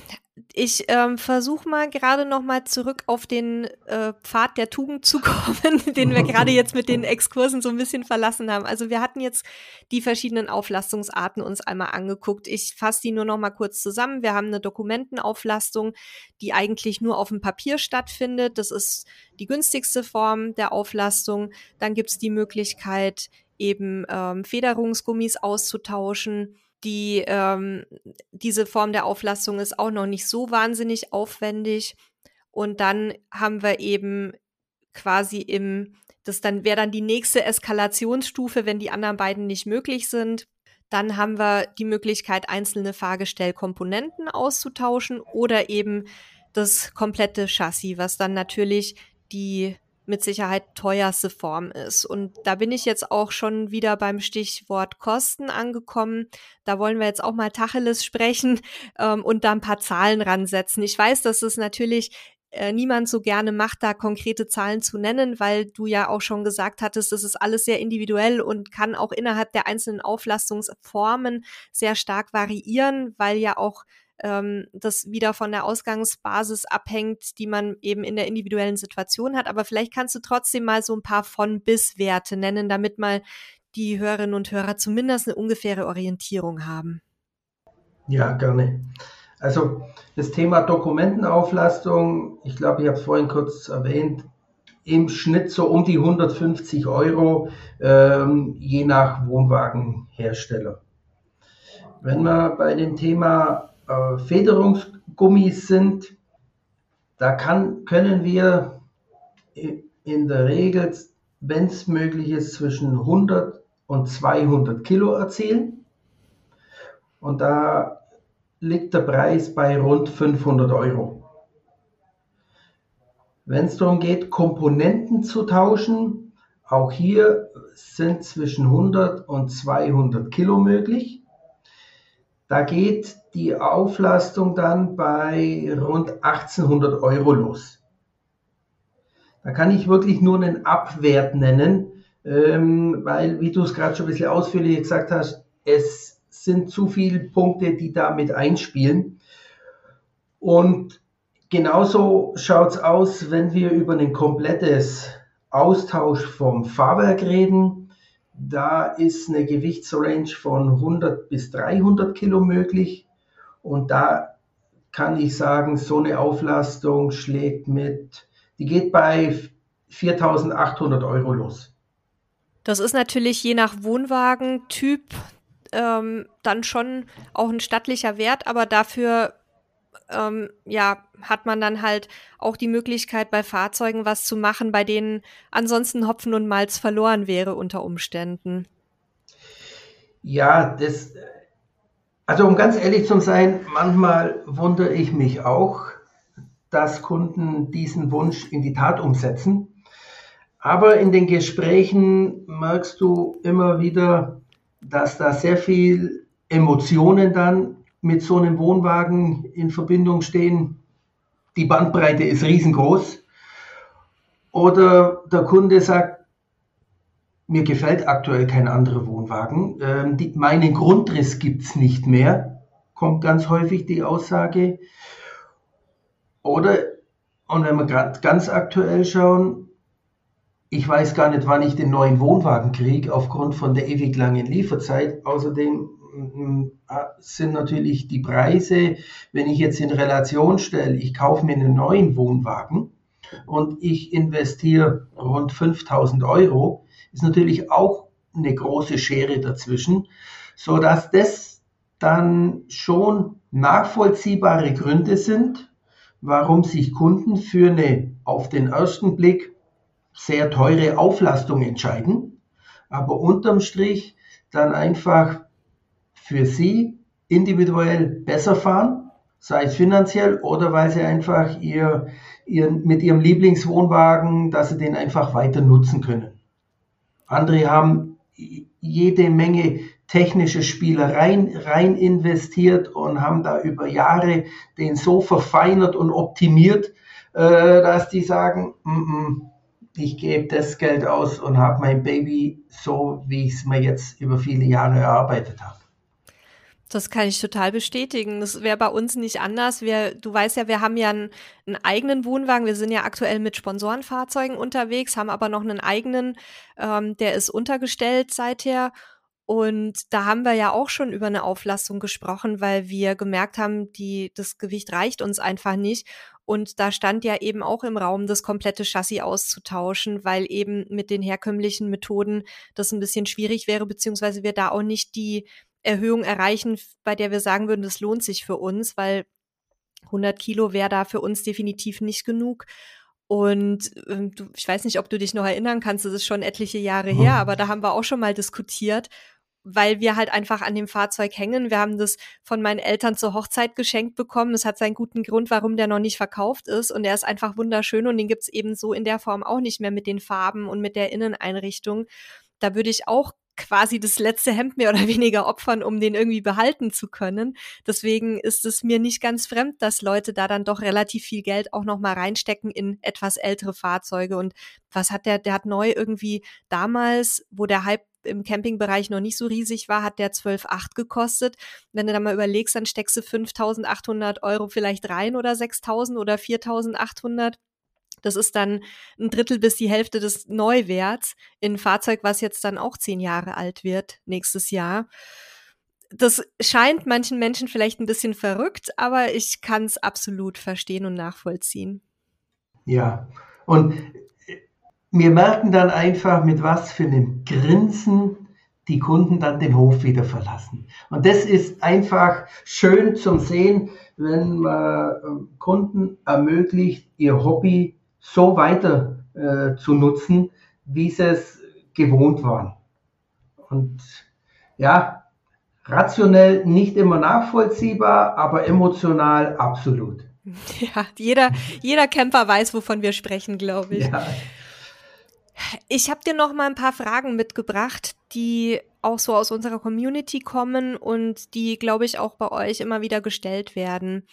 ich ähm, versuche mal gerade noch mal zurück auf den äh, Pfad der Tugend zu kommen, den wir gerade jetzt mit den Exkursen so ein bisschen verlassen haben. Also wir hatten jetzt die verschiedenen Auflastungsarten uns einmal angeguckt. Ich fasse die nur noch mal kurz zusammen. Wir haben eine Dokumentenauflastung, die eigentlich nur auf dem Papier stattfindet. Das ist die günstigste Form der Auflastung. Dann gibt es die Möglichkeit, eben ähm, Federungsgummis auszutauschen die, ähm, diese Form der Auflastung ist auch noch nicht so wahnsinnig aufwendig. Und dann haben wir eben quasi im, das dann wäre dann die nächste Eskalationsstufe, wenn die anderen beiden nicht möglich sind. Dann haben wir die Möglichkeit, einzelne Fahrgestellkomponenten auszutauschen oder eben das komplette Chassis, was dann natürlich die mit Sicherheit teuerste Form ist. Und da bin ich jetzt auch schon wieder beim Stichwort Kosten angekommen. Da wollen wir jetzt auch mal Tacheles sprechen ähm, und da ein paar Zahlen ransetzen. Ich weiß, dass es natürlich äh, niemand so gerne macht, da konkrete Zahlen zu nennen, weil du ja auch schon gesagt hattest, das ist alles sehr individuell und kann auch innerhalb der einzelnen Auflastungsformen sehr stark variieren, weil ja auch ähm, das wieder von der Ausgangsbasis abhängt, die man eben in der individuellen Situation hat. Aber vielleicht kannst du trotzdem mal so ein paar von bis Werte nennen, damit mal die Hörerinnen und Hörer zumindest eine ungefähre Orientierung haben. Ja, gerne. Also das Thema Dokumentenauflastung, ich glaube, ich habe es vorhin kurz erwähnt, im Schnitt so um die 150 Euro, ähm, je nach Wohnwagenhersteller. Wenn wir bei dem Thema äh, Federungsgummis sind, da kann, können wir in der Regel, wenn es möglich ist, zwischen 100 und 200 Kilo erzielen. Und da liegt der Preis bei rund 500 Euro. Wenn es darum geht, Komponenten zu tauschen, auch hier sind zwischen 100 und 200 Kilo möglich. Da geht die Auflastung dann bei rund 1800 Euro los. Da kann ich wirklich nur einen Abwert nennen, ähm, weil, wie du es gerade schon ein bisschen ausführlich gesagt hast, es sind zu viele Punkte, die da mit einspielen. Und genauso schaut es aus, wenn wir über ein komplettes Austausch vom Fahrwerk reden da ist eine Gewichtsrange von 100 bis 300 Kilo möglich. Und da kann ich sagen, so eine Auflastung schlägt mit, die geht bei 4.800 Euro los. Das ist natürlich je nach Wohnwagentyp ähm, dann schon auch ein stattlicher Wert, aber dafür ähm, ja, hat man dann halt auch die Möglichkeit, bei Fahrzeugen was zu machen, bei denen ansonsten Hopfen und Malz verloren wäre unter Umständen. Ja, das, also um ganz ehrlich zu sein, manchmal wundere ich mich auch, dass Kunden diesen Wunsch in die Tat umsetzen. Aber in den Gesprächen merkst du immer wieder, dass da sehr viel Emotionen dann mit so einem Wohnwagen in Verbindung stehen. Die Bandbreite ist riesengroß. Oder der Kunde sagt, mir gefällt aktuell kein anderer Wohnwagen. Ähm, die, meinen Grundriss gibt es nicht mehr, kommt ganz häufig die Aussage. Oder, und wenn wir gerade ganz aktuell schauen, ich weiß gar nicht, wann ich den neuen Wohnwagen kriege, aufgrund von der ewig langen Lieferzeit. Außerdem sind natürlich die Preise, wenn ich jetzt in Relation stelle, ich kaufe mir einen neuen Wohnwagen und ich investiere rund 5000 Euro, ist natürlich auch eine große Schere dazwischen, so dass das dann schon nachvollziehbare Gründe sind, warum sich Kunden für eine auf den ersten Blick sehr teure Auflastung entscheiden, aber unterm Strich dann einfach für sie individuell besser fahren, sei es finanziell oder weil sie einfach ihr, ihr, mit ihrem Lieblingswohnwagen, dass sie den einfach weiter nutzen können. Andere haben jede Menge technische Spielereien rein investiert und haben da über Jahre den so verfeinert und optimiert, äh, dass die sagen, mm -mm, ich gebe das Geld aus und habe mein Baby so, wie ich es mir jetzt über viele Jahre erarbeitet habe. Das kann ich total bestätigen. Das wäre bei uns nicht anders. Wir, du weißt ja, wir haben ja einen, einen, eigenen Wohnwagen. Wir sind ja aktuell mit Sponsorenfahrzeugen unterwegs, haben aber noch einen eigenen, ähm, der ist untergestellt seither. Und da haben wir ja auch schon über eine Auflastung gesprochen, weil wir gemerkt haben, die, das Gewicht reicht uns einfach nicht. Und da stand ja eben auch im Raum, das komplette Chassis auszutauschen, weil eben mit den herkömmlichen Methoden das ein bisschen schwierig wäre, beziehungsweise wir da auch nicht die Erhöhung erreichen, bei der wir sagen würden, das lohnt sich für uns, weil 100 Kilo wäre da für uns definitiv nicht genug. Und ähm, du, ich weiß nicht, ob du dich noch erinnern kannst, das ist schon etliche Jahre her, aber da haben wir auch schon mal diskutiert. weil wir halt einfach an dem Fahrzeug hängen. Wir haben das von meinen Eltern zur Hochzeit geschenkt bekommen. Es hat seinen guten Grund, warum der noch nicht verkauft ist. Und er ist einfach wunderschön und den gibt's eben so in der Form auch nicht mehr mit den Farben und mit der Inneneinrichtung. Da würde ich auch quasi das letzte Hemd mehr oder weniger opfern, um den irgendwie behalten zu können. Deswegen ist es mir nicht ganz fremd, dass Leute da dann doch relativ viel Geld auch noch mal reinstecken in etwas ältere Fahrzeuge. Und was hat der? Der hat neu irgendwie damals, wo der Hype im Campingbereich noch nicht so riesig war, hat der 12,8 gekostet. Wenn du da mal überlegst, dann steckst du 5.800 Euro vielleicht rein oder 6.000 oder 4.800 das ist dann ein Drittel bis die Hälfte des Neuwerts in ein Fahrzeug, was jetzt dann auch zehn Jahre alt wird nächstes Jahr. Das scheint manchen Menschen vielleicht ein bisschen verrückt, aber ich kann es absolut verstehen und nachvollziehen. Ja, und wir merken dann einfach, mit was für einem Grinsen die Kunden dann den Hof wieder verlassen. Und das ist einfach schön zum Sehen, wenn man ähm, Kunden ermöglicht, ihr Hobby so weiter äh, zu nutzen, wie sie es gewohnt waren. Und ja, rationell nicht immer nachvollziehbar, aber emotional absolut. Ja, jeder, jeder Camper weiß, wovon wir sprechen, glaube ich. Ja. Ich habe dir noch mal ein paar Fragen mitgebracht, die auch so aus unserer Community kommen und die, glaube ich, auch bei euch immer wieder gestellt werden.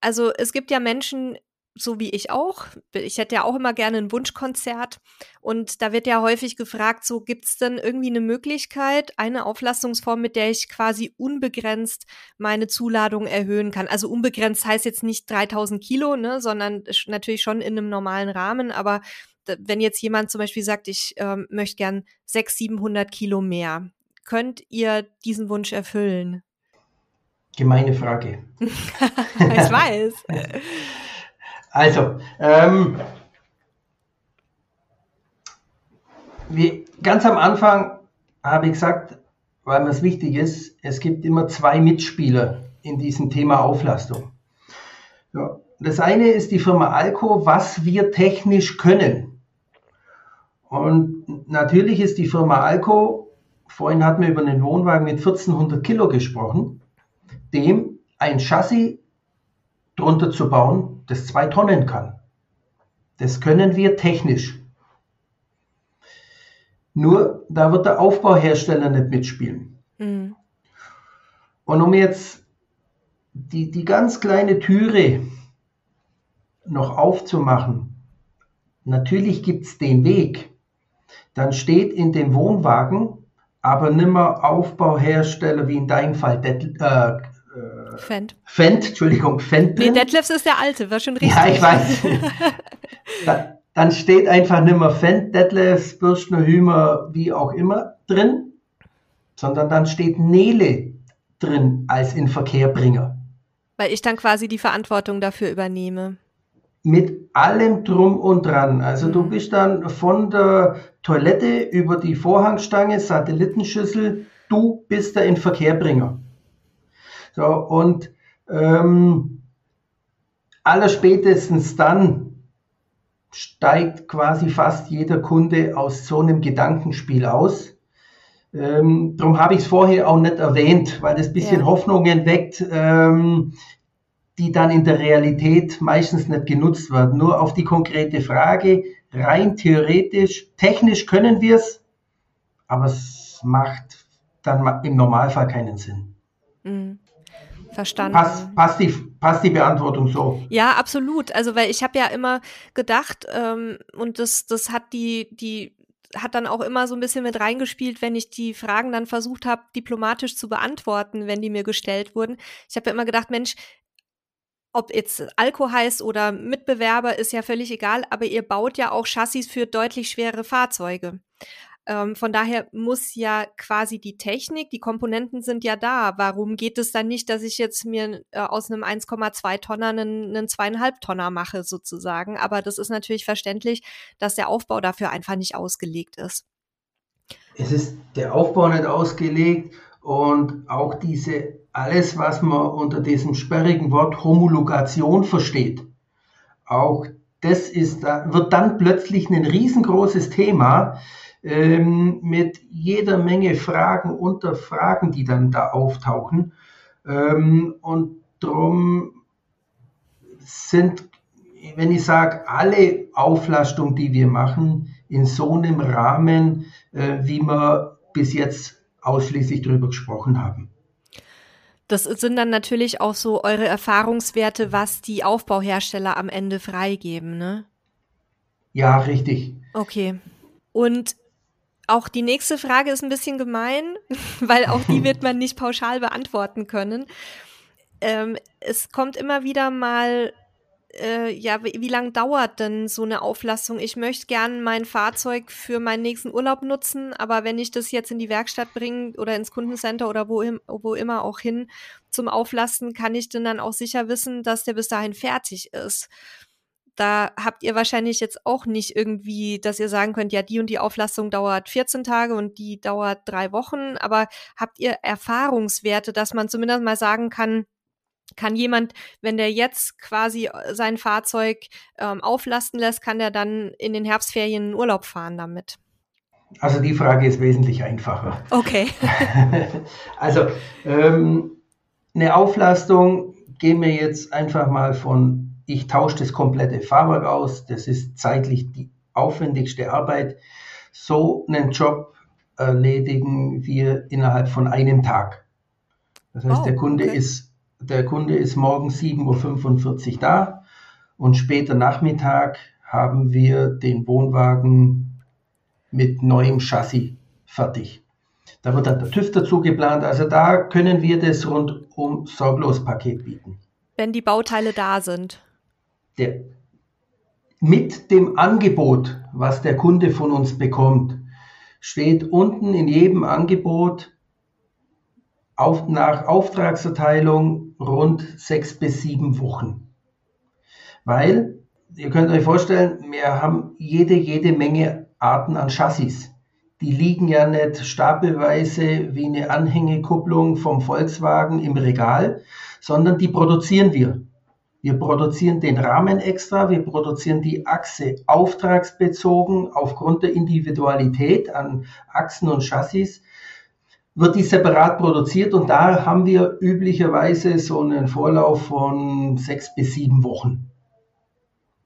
Also es gibt ja Menschen, so wie ich auch. Ich hätte ja auch immer gerne ein Wunschkonzert. Und da wird ja häufig gefragt, so gibt es denn irgendwie eine Möglichkeit, eine Auflastungsform, mit der ich quasi unbegrenzt meine Zuladung erhöhen kann. Also unbegrenzt heißt jetzt nicht 3000 Kilo, ne, sondern natürlich schon in einem normalen Rahmen. Aber wenn jetzt jemand zum Beispiel sagt, ich ähm, möchte gern 600, 700 Kilo mehr, könnt ihr diesen Wunsch erfüllen? Gemeine Frage. ich weiß. Also, ähm, wie, ganz am Anfang habe ich gesagt, weil mir es wichtig ist, es gibt immer zwei Mitspieler in diesem Thema Auflastung. Ja, das eine ist die Firma Alco, was wir technisch können. Und natürlich ist die Firma Alco, vorhin hatten wir über einen Wohnwagen mit 1400 Kilo gesprochen, dem ein Chassis drunter zu bauen, das zwei Tonnen kann. Das können wir technisch. Nur da wird der Aufbauhersteller nicht mitspielen. Mhm. Und um jetzt die, die ganz kleine Türe noch aufzumachen, natürlich gibt es den Weg. Dann steht in dem Wohnwagen aber nimmer Aufbauhersteller wie in deinem Fall äh, Fendt. Fendt, Entschuldigung, Fendt. Nee, Detlefs ist der alte, war schon richtig. Ja, ich weiß. da, dann steht einfach nicht mehr Fendt, Detlefs, Bürstner, Hümer, wie auch immer drin, sondern dann steht Nele drin als Inverkehrbringer. Weil ich dann quasi die Verantwortung dafür übernehme. Mit allem drum und dran. Also mhm. du bist dann von der Toilette über die Vorhangstange, Satellitenschüssel, du bist der Inverkehrbringer. So, und ähm, allerspätestens dann steigt quasi fast jeder Kunde aus so einem Gedankenspiel aus. Ähm, darum habe ich es vorher auch nicht erwähnt, weil das ein bisschen ja. Hoffnungen weckt, ähm, die dann in der Realität meistens nicht genutzt werden. Nur auf die konkrete Frage, rein theoretisch, technisch können wir es, aber es macht dann im Normalfall keinen Sinn. Mhm verstanden. Passt, passt, die, passt die Beantwortung so? Ja, absolut. Also, weil ich habe ja immer gedacht, ähm, und das, das hat die, die hat dann auch immer so ein bisschen mit reingespielt, wenn ich die Fragen dann versucht habe, diplomatisch zu beantworten, wenn die mir gestellt wurden. Ich habe ja immer gedacht, Mensch, ob jetzt Alko heißt oder Mitbewerber, ist ja völlig egal, aber ihr baut ja auch Chassis für deutlich schwere Fahrzeuge. Ähm, von daher muss ja quasi die Technik, die Komponenten sind ja da. Warum geht es dann nicht, dass ich jetzt mir äh, aus einem 1,2 Tonner einen, einen zweieinhalb Tonner mache sozusagen? Aber das ist natürlich verständlich, dass der Aufbau dafür einfach nicht ausgelegt ist. Es ist der Aufbau nicht ausgelegt und auch diese alles, was man unter diesem sperrigen Wort Homologation versteht. Auch das ist, wird dann plötzlich ein riesengroßes Thema, ähm, mit jeder Menge Fragen unter Fragen, die dann da auftauchen. Ähm, und darum sind, wenn ich sage, alle Auflastungen, die wir machen, in so einem Rahmen, äh, wie wir bis jetzt ausschließlich darüber gesprochen haben. Das sind dann natürlich auch so eure Erfahrungswerte, was die Aufbauhersteller am Ende freigeben, ne? Ja, richtig. Okay. Und auch die nächste Frage ist ein bisschen gemein, weil auch die wird man nicht pauschal beantworten können. Ähm, es kommt immer wieder mal äh, ja, wie, wie lange dauert denn so eine Auflassung? Ich möchte gern mein Fahrzeug für meinen nächsten Urlaub nutzen, aber wenn ich das jetzt in die Werkstatt bringe oder ins Kundencenter oder wo, wo immer auch hin zum Auflassen, kann ich denn dann auch sicher wissen, dass der bis dahin fertig ist. Da habt ihr wahrscheinlich jetzt auch nicht irgendwie, dass ihr sagen könnt, ja, die und die Auflassung dauert 14 Tage und die dauert drei Wochen, aber habt ihr Erfahrungswerte, dass man zumindest mal sagen kann, kann jemand, wenn der jetzt quasi äh, sein Fahrzeug ähm, auflasten lässt, kann der dann in den Herbstferien in Urlaub fahren damit? Also die Frage ist wesentlich einfacher. Okay. also ähm, eine Auflastung gehen wir jetzt einfach mal von, ich tausche das komplette Fahrwerk aus, das ist zeitlich die aufwendigste Arbeit. So einen Job erledigen wir innerhalb von einem Tag. Das heißt, oh, der Kunde okay. ist der Kunde ist morgen 7.45 Uhr da und später Nachmittag haben wir den Wohnwagen mit neuem Chassis fertig. Da wird dann der TÜV dazu geplant. Also da können wir das rundum sorglos Paket bieten. Wenn die Bauteile da sind. Der, mit dem Angebot, was der Kunde von uns bekommt, steht unten in jedem Angebot auf, nach Auftragserteilung rund sechs bis sieben Wochen. Weil, ihr könnt euch vorstellen, wir haben jede, jede Menge Arten an Chassis. Die liegen ja nicht stapelweise wie eine Anhängekupplung vom Volkswagen im Regal, sondern die produzieren wir. Wir produzieren den Rahmen extra, wir produzieren die Achse auftragsbezogen aufgrund der Individualität an Achsen und Chassis wird die separat produziert und da haben wir üblicherweise so einen Vorlauf von sechs bis sieben Wochen.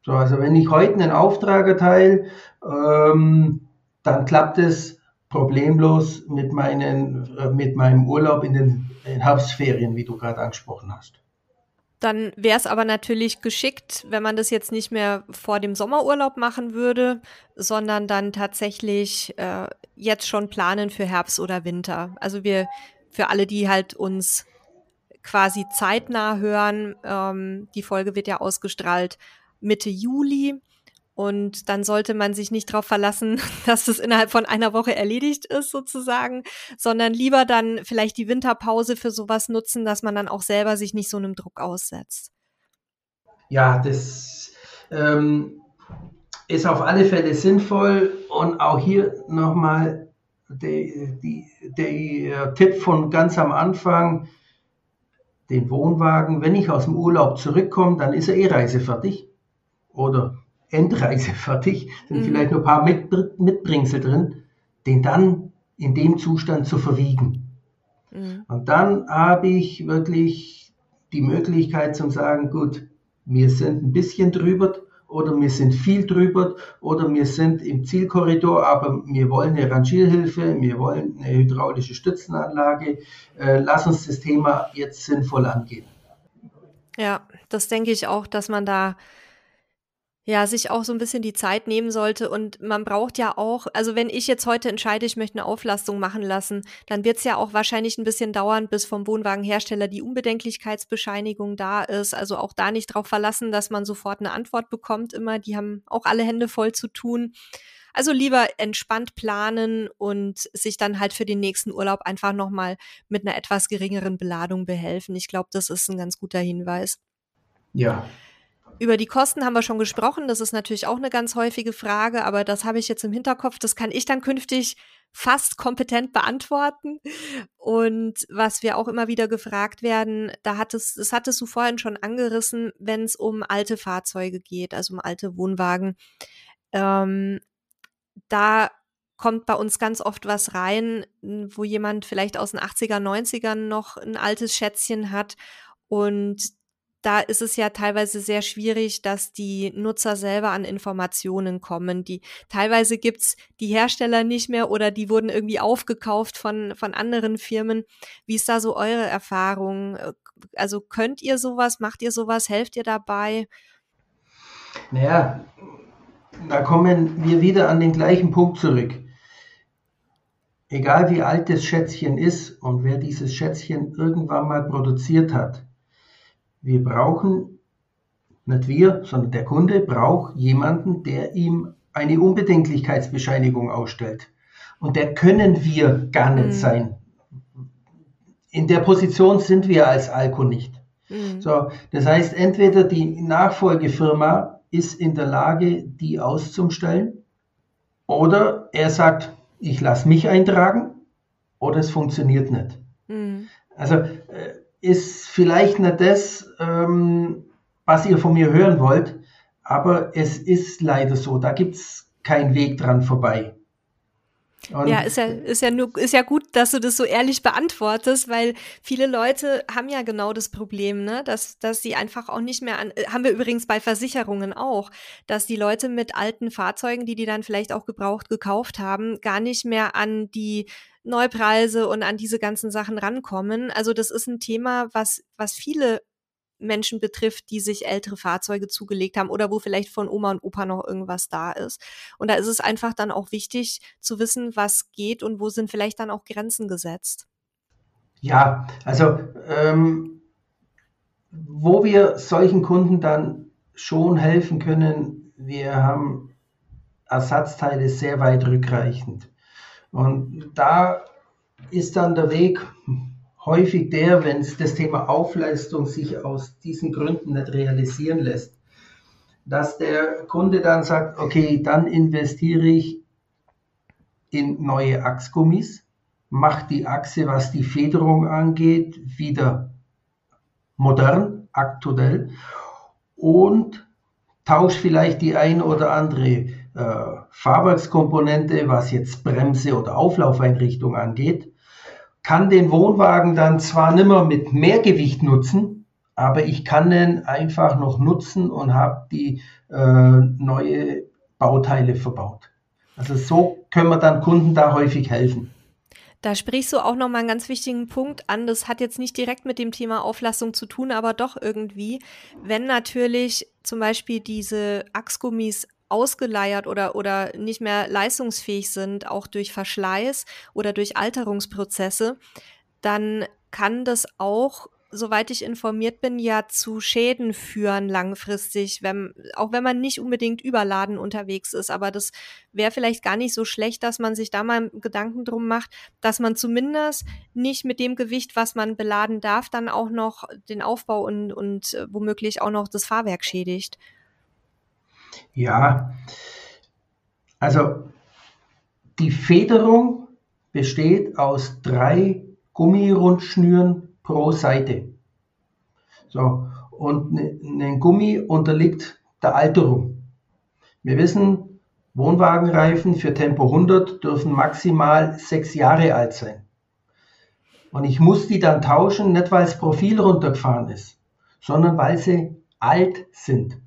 So, also wenn ich heute einen Auftrag erteile, ähm, dann klappt es problemlos mit, meinen, äh, mit meinem Urlaub in den, in Herbstferien, wie du gerade angesprochen hast. Dann wäre es aber natürlich geschickt, wenn man das jetzt nicht mehr vor dem Sommerurlaub machen würde, sondern dann tatsächlich äh, jetzt schon planen für Herbst oder Winter. Also wir, für alle, die halt uns quasi zeitnah hören, ähm, die Folge wird ja ausgestrahlt Mitte Juli. Und dann sollte man sich nicht darauf verlassen, dass es innerhalb von einer Woche erledigt ist, sozusagen, sondern lieber dann vielleicht die Winterpause für sowas nutzen, dass man dann auch selber sich nicht so einem Druck aussetzt. Ja, das ähm, ist auf alle Fälle sinnvoll. Und auch hier nochmal der, der Tipp von ganz am Anfang, den Wohnwagen, wenn ich aus dem Urlaub zurückkomme, dann ist er eh reisefertig. Oder Endreise fertig, sind mhm. vielleicht nur ein paar Mit Mitbringsel drin, den dann in dem Zustand zu verwiegen. Mhm. Und dann habe ich wirklich die Möglichkeit zu sagen, gut, wir sind ein bisschen drüber oder wir sind viel drüber oder wir sind im Zielkorridor, aber wir wollen eine Rangierhilfe, wir wollen eine hydraulische Stützenanlage. Äh, lass uns das Thema jetzt sinnvoll angehen. Ja, das denke ich auch, dass man da ja, sich auch so ein bisschen die Zeit nehmen sollte und man braucht ja auch, also wenn ich jetzt heute entscheide, ich möchte eine Auflastung machen lassen, dann wird es ja auch wahrscheinlich ein bisschen dauern, bis vom Wohnwagenhersteller die Unbedenklichkeitsbescheinigung da ist. Also auch da nicht drauf verlassen, dass man sofort eine Antwort bekommt immer. Die haben auch alle Hände voll zu tun. Also lieber entspannt planen und sich dann halt für den nächsten Urlaub einfach nochmal mit einer etwas geringeren Beladung behelfen. Ich glaube, das ist ein ganz guter Hinweis. Ja, über die Kosten haben wir schon gesprochen. Das ist natürlich auch eine ganz häufige Frage, aber das habe ich jetzt im Hinterkopf. Das kann ich dann künftig fast kompetent beantworten. Und was wir auch immer wieder gefragt werden, da hat es, das hattest du vorhin schon angerissen, wenn es um alte Fahrzeuge geht, also um alte Wohnwagen. Ähm, da kommt bei uns ganz oft was rein, wo jemand vielleicht aus den 80er, 90ern noch ein altes Schätzchen hat und da ist es ja teilweise sehr schwierig, dass die Nutzer selber an Informationen kommen. Die teilweise gibt's die Hersteller nicht mehr oder die wurden irgendwie aufgekauft von, von anderen Firmen. Wie ist da so eure Erfahrung? Also könnt ihr sowas, macht ihr sowas, helft ihr dabei? Naja, da kommen wir wieder an den gleichen Punkt zurück. Egal wie alt das Schätzchen ist und wer dieses Schätzchen irgendwann mal produziert hat, wir brauchen, nicht wir, sondern der Kunde braucht jemanden, der ihm eine Unbedenklichkeitsbescheinigung ausstellt. Und der können wir gar nicht mhm. sein. In der Position sind wir als Alko nicht. Mhm. So, das heißt, entweder die Nachfolgefirma ist in der Lage, die auszustellen, oder er sagt, ich lasse mich eintragen, oder es funktioniert nicht. Mhm. Also äh, ist vielleicht nicht das, ähm, was ihr von mir hören wollt, aber es ist leider so. Da gibt es keinen Weg dran vorbei. Und ja, ist ja, ist ja nur, ist ja gut, dass du das so ehrlich beantwortest, weil viele Leute haben ja genau das Problem, ne, dass, dass sie einfach auch nicht mehr an, haben wir übrigens bei Versicherungen auch, dass die Leute mit alten Fahrzeugen, die die dann vielleicht auch gebraucht gekauft haben, gar nicht mehr an die Neupreise und an diese ganzen Sachen rankommen. Also das ist ein Thema, was, was viele Menschen betrifft, die sich ältere Fahrzeuge zugelegt haben oder wo vielleicht von Oma und Opa noch irgendwas da ist. Und da ist es einfach dann auch wichtig zu wissen, was geht und wo sind vielleicht dann auch Grenzen gesetzt. Ja, also ähm, wo wir solchen Kunden dann schon helfen können, wir haben Ersatzteile sehr weit rückreichend. Und da ist dann der Weg häufig der, wenn das Thema Aufleistung sich aus diesen Gründen nicht realisieren lässt, dass der Kunde dann sagt, okay, dann investiere ich in neue Achsgummis, mache die Achse, was die Federung angeht, wieder modern, aktuell und tausche vielleicht die ein oder andere äh, Fahrwerkskomponente, was jetzt Bremse oder Auflaufeinrichtung angeht, kann den Wohnwagen dann zwar nimmer mit mehr Gewicht nutzen, aber ich kann den einfach noch nutzen und habe die äh, neue Bauteile verbaut. Also so können wir dann Kunden da häufig helfen. Da sprichst du auch nochmal einen ganz wichtigen Punkt an. Das hat jetzt nicht direkt mit dem Thema Auflassung zu tun, aber doch irgendwie. Wenn natürlich zum Beispiel diese Achsgummis ausgeleiert oder, oder nicht mehr leistungsfähig sind, auch durch Verschleiß oder durch Alterungsprozesse, dann kann das auch soweit ich informiert bin, ja zu Schäden führen langfristig, wenn, auch wenn man nicht unbedingt überladen unterwegs ist. Aber das wäre vielleicht gar nicht so schlecht, dass man sich da mal Gedanken drum macht, dass man zumindest nicht mit dem Gewicht, was man beladen darf, dann auch noch den Aufbau und, und äh, womöglich auch noch das Fahrwerk schädigt. Ja, also die Federung besteht aus drei Gummirundschnüren pro Seite. So, und ne, ein Gummi unterliegt der Alterung. Wir wissen, Wohnwagenreifen für Tempo 100 dürfen maximal sechs Jahre alt sein. Und ich muss die dann tauschen, nicht weil das Profil runtergefahren ist, sondern weil sie alt sind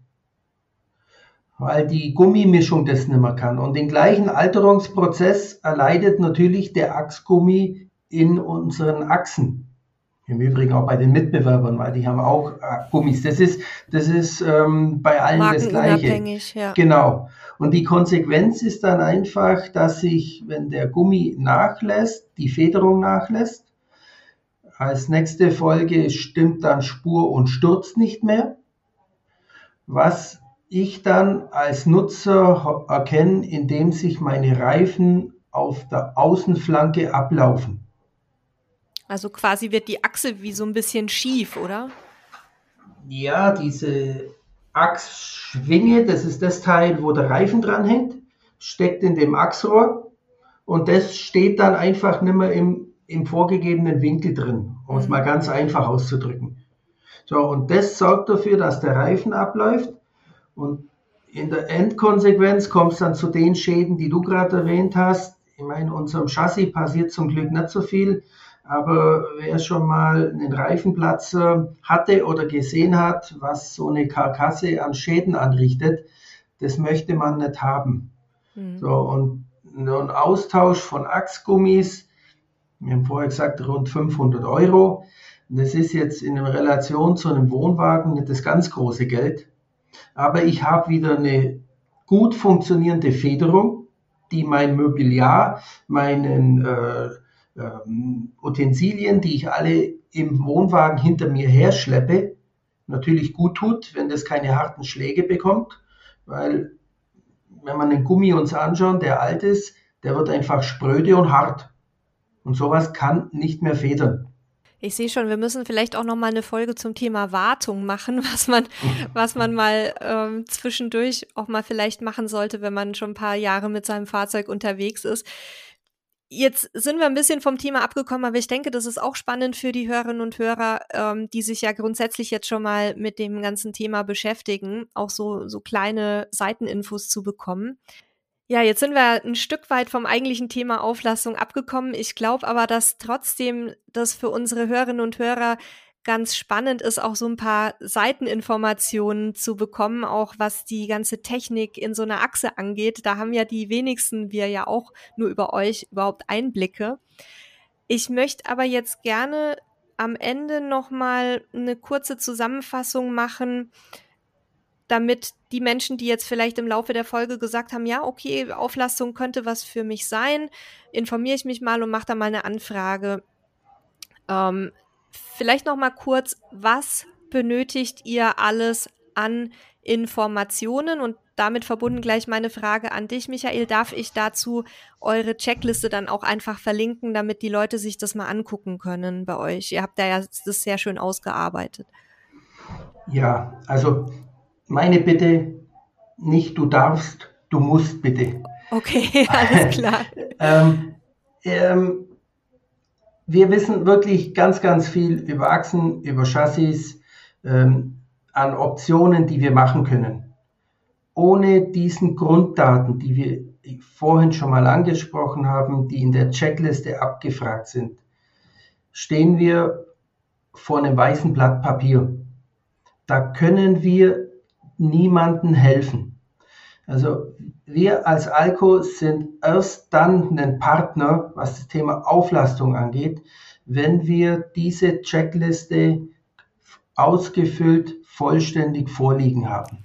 weil die Gummimischung das nicht mehr kann. Und den gleichen Alterungsprozess erleidet natürlich der Achsgummi in unseren Achsen. Im Übrigen auch bei den Mitbewerbern, weil die haben auch äh, Gummis. Das ist, das ist ähm, bei allen das Gleiche. Ja. Genau. Und die Konsequenz ist dann einfach, dass sich, wenn der Gummi nachlässt, die Federung nachlässt, als nächste Folge stimmt dann Spur und Sturz nicht mehr, was ich dann als Nutzer erkenne, indem sich meine Reifen auf der Außenflanke ablaufen. Also quasi wird die Achse wie so ein bisschen schief, oder? Ja, diese Achsschwinge, das ist das Teil, wo der Reifen dran hängt, steckt in dem Achsrohr und das steht dann einfach nicht mehr im, im vorgegebenen Winkel drin, um es mhm. mal ganz einfach auszudrücken. So, und das sorgt dafür, dass der Reifen abläuft und in der Endkonsequenz kommt es dann zu den Schäden, die du gerade erwähnt hast. ich meine, unserem Chassis passiert zum Glück nicht so viel, aber wer schon mal einen Reifenplatzer hatte oder gesehen hat, was so eine Karkasse an Schäden anrichtet, das möchte man nicht haben. Mhm. So, und ein Austausch von Achsgummis, wir haben vorher gesagt, rund 500 Euro. Das ist jetzt in Relation zu einem Wohnwagen nicht das ganz große Geld. Aber ich habe wieder eine gut funktionierende Federung, die mein Mobiliar, meinen äh, ähm, Utensilien, die ich alle im Wohnwagen hinter mir her schleppe, natürlich gut tut, wenn das keine harten Schläge bekommt, weil wenn man den Gummi uns anschaut, der alt ist, der wird einfach spröde und hart. Und sowas kann nicht mehr federn. Ich sehe schon, wir müssen vielleicht auch noch mal eine Folge zum Thema Wartung machen, was man, was man mal ähm, zwischendurch auch mal vielleicht machen sollte, wenn man schon ein paar Jahre mit seinem Fahrzeug unterwegs ist. Jetzt sind wir ein bisschen vom Thema abgekommen, aber ich denke, das ist auch spannend für die Hörerinnen und Hörer, ähm, die sich ja grundsätzlich jetzt schon mal mit dem ganzen Thema beschäftigen, auch so, so kleine Seiteninfos zu bekommen. Ja, jetzt sind wir ein Stück weit vom eigentlichen Thema Auflassung abgekommen. Ich glaube aber, dass trotzdem das für unsere Hörerinnen und Hörer ganz spannend ist, auch so ein paar Seiteninformationen zu bekommen, auch was die ganze Technik in so einer Achse angeht. Da haben ja die wenigsten wir ja auch nur über euch überhaupt Einblicke. Ich möchte aber jetzt gerne am Ende noch mal eine kurze Zusammenfassung machen, damit die Menschen, die jetzt vielleicht im Laufe der Folge gesagt haben, ja, okay, Auflastung könnte was für mich sein, informiere ich mich mal und mache da mal eine Anfrage. Ähm, vielleicht noch mal kurz, was benötigt ihr alles an Informationen und damit verbunden gleich meine Frage an dich, Michael. Darf ich dazu eure Checkliste dann auch einfach verlinken, damit die Leute sich das mal angucken können bei euch? Ihr habt da ja das sehr schön ausgearbeitet. Ja, also meine Bitte, nicht du darfst, du musst bitte. Okay, alles klar. ähm, ähm, wir wissen wirklich ganz, ganz viel über Achsen, über Chassis, ähm, an Optionen, die wir machen können. Ohne diesen Grunddaten, die wir vorhin schon mal angesprochen haben, die in der Checkliste abgefragt sind, stehen wir vor einem weißen Blatt Papier. Da können wir niemandem helfen. Also wir als Alco sind erst dann ein Partner, was das Thema Auflastung angeht, wenn wir diese Checkliste ausgefüllt, vollständig vorliegen haben.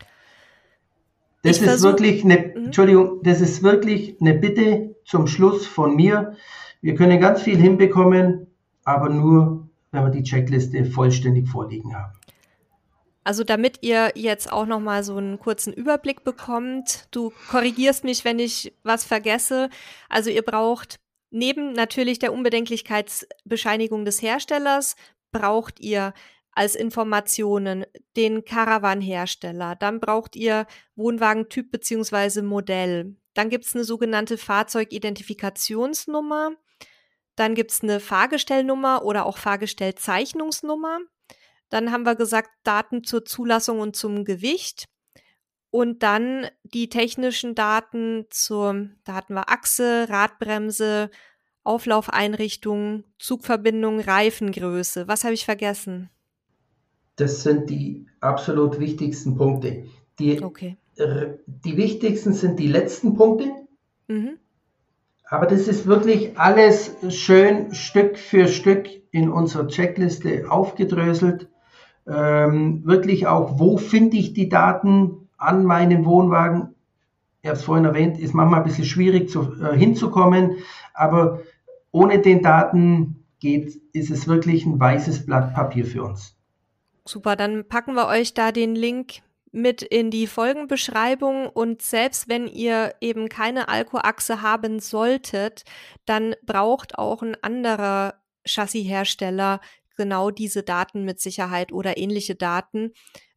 Das ich ist wirklich eine, mhm. Entschuldigung, das ist wirklich eine Bitte zum Schluss von mir. Wir können ganz viel hinbekommen, aber nur, wenn wir die Checkliste vollständig vorliegen haben. Also damit ihr jetzt auch noch mal so einen kurzen Überblick bekommt, du korrigierst mich, wenn ich was vergesse. Also ihr braucht neben natürlich der Unbedenklichkeitsbescheinigung des Herstellers braucht ihr als Informationen den Caravan-Hersteller. Dann braucht ihr Wohnwagentyp beziehungsweise Modell. Dann gibt es eine sogenannte Fahrzeugidentifikationsnummer. Dann gibt es eine Fahrgestellnummer oder auch Fahrgestellzeichnungsnummer. Dann haben wir gesagt, Daten zur Zulassung und zum Gewicht. Und dann die technischen Daten zur, da hatten wir Achse, Radbremse, Auflaufeinrichtung, Zugverbindung, Reifengröße. Was habe ich vergessen? Das sind die absolut wichtigsten Punkte. Die, okay. die wichtigsten sind die letzten Punkte. Mhm. Aber das ist wirklich alles schön Stück für Stück in unserer Checkliste aufgedröselt ähm, wirklich auch, wo finde ich die Daten an meinem Wohnwagen? Ich habe es vorhin erwähnt, ist manchmal ein bisschen schwierig zu, äh, hinzukommen, aber ohne den Daten geht, ist es wirklich ein weißes Blatt Papier für uns. Super, dann packen wir euch da den Link mit in die Folgenbeschreibung und selbst wenn ihr eben keine Alkoachse haben solltet, dann braucht auch ein anderer Chassishersteller genau diese Daten mit Sicherheit oder ähnliche Daten.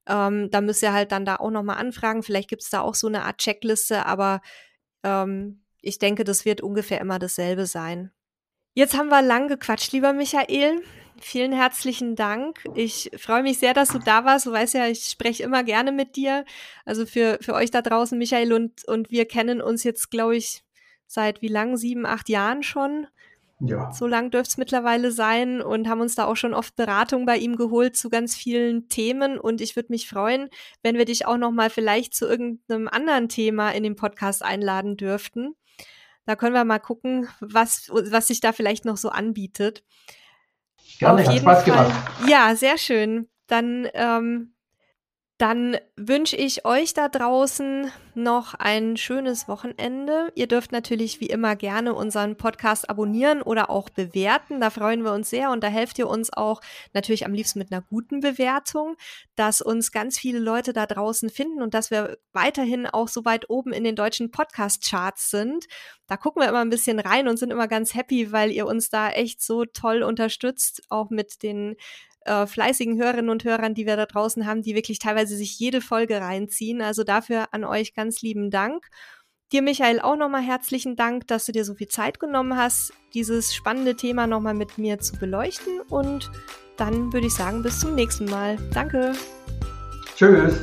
Ähm, da müsst ihr halt dann da auch nochmal anfragen. Vielleicht gibt es da auch so eine Art Checkliste, aber ähm, ich denke, das wird ungefähr immer dasselbe sein. Jetzt haben wir lang gequatscht, lieber Michael. Vielen herzlichen Dank. Ich freue mich sehr, dass du da warst. Du weißt ja, ich spreche immer gerne mit dir. Also für, für euch da draußen, Michael und, und wir kennen uns jetzt, glaube ich, seit wie lang? Sieben, acht Jahren schon. Ja. So lang dürfte es mittlerweile sein und haben uns da auch schon oft Beratung bei ihm geholt zu ganz vielen Themen. Und ich würde mich freuen, wenn wir dich auch noch mal vielleicht zu irgendeinem anderen Thema in den Podcast einladen dürften. Da können wir mal gucken, was, was sich da vielleicht noch so anbietet. Gerne, hat Spaß Fall, gemacht. Ja, sehr schön. Dann ähm, dann wünsche ich euch da draußen noch ein schönes Wochenende. Ihr dürft natürlich wie immer gerne unseren Podcast abonnieren oder auch bewerten. Da freuen wir uns sehr und da helft ihr uns auch natürlich am liebsten mit einer guten Bewertung, dass uns ganz viele Leute da draußen finden und dass wir weiterhin auch so weit oben in den deutschen Podcast-Charts sind. Da gucken wir immer ein bisschen rein und sind immer ganz happy, weil ihr uns da echt so toll unterstützt, auch mit den äh, fleißigen Hörerinnen und Hörern, die wir da draußen haben, die wirklich teilweise sich jede Folge reinziehen. Also dafür an euch ganz lieben Dank. Dir, Michael, auch nochmal herzlichen Dank, dass du dir so viel Zeit genommen hast, dieses spannende Thema nochmal mit mir zu beleuchten. Und dann würde ich sagen, bis zum nächsten Mal. Danke. Tschüss.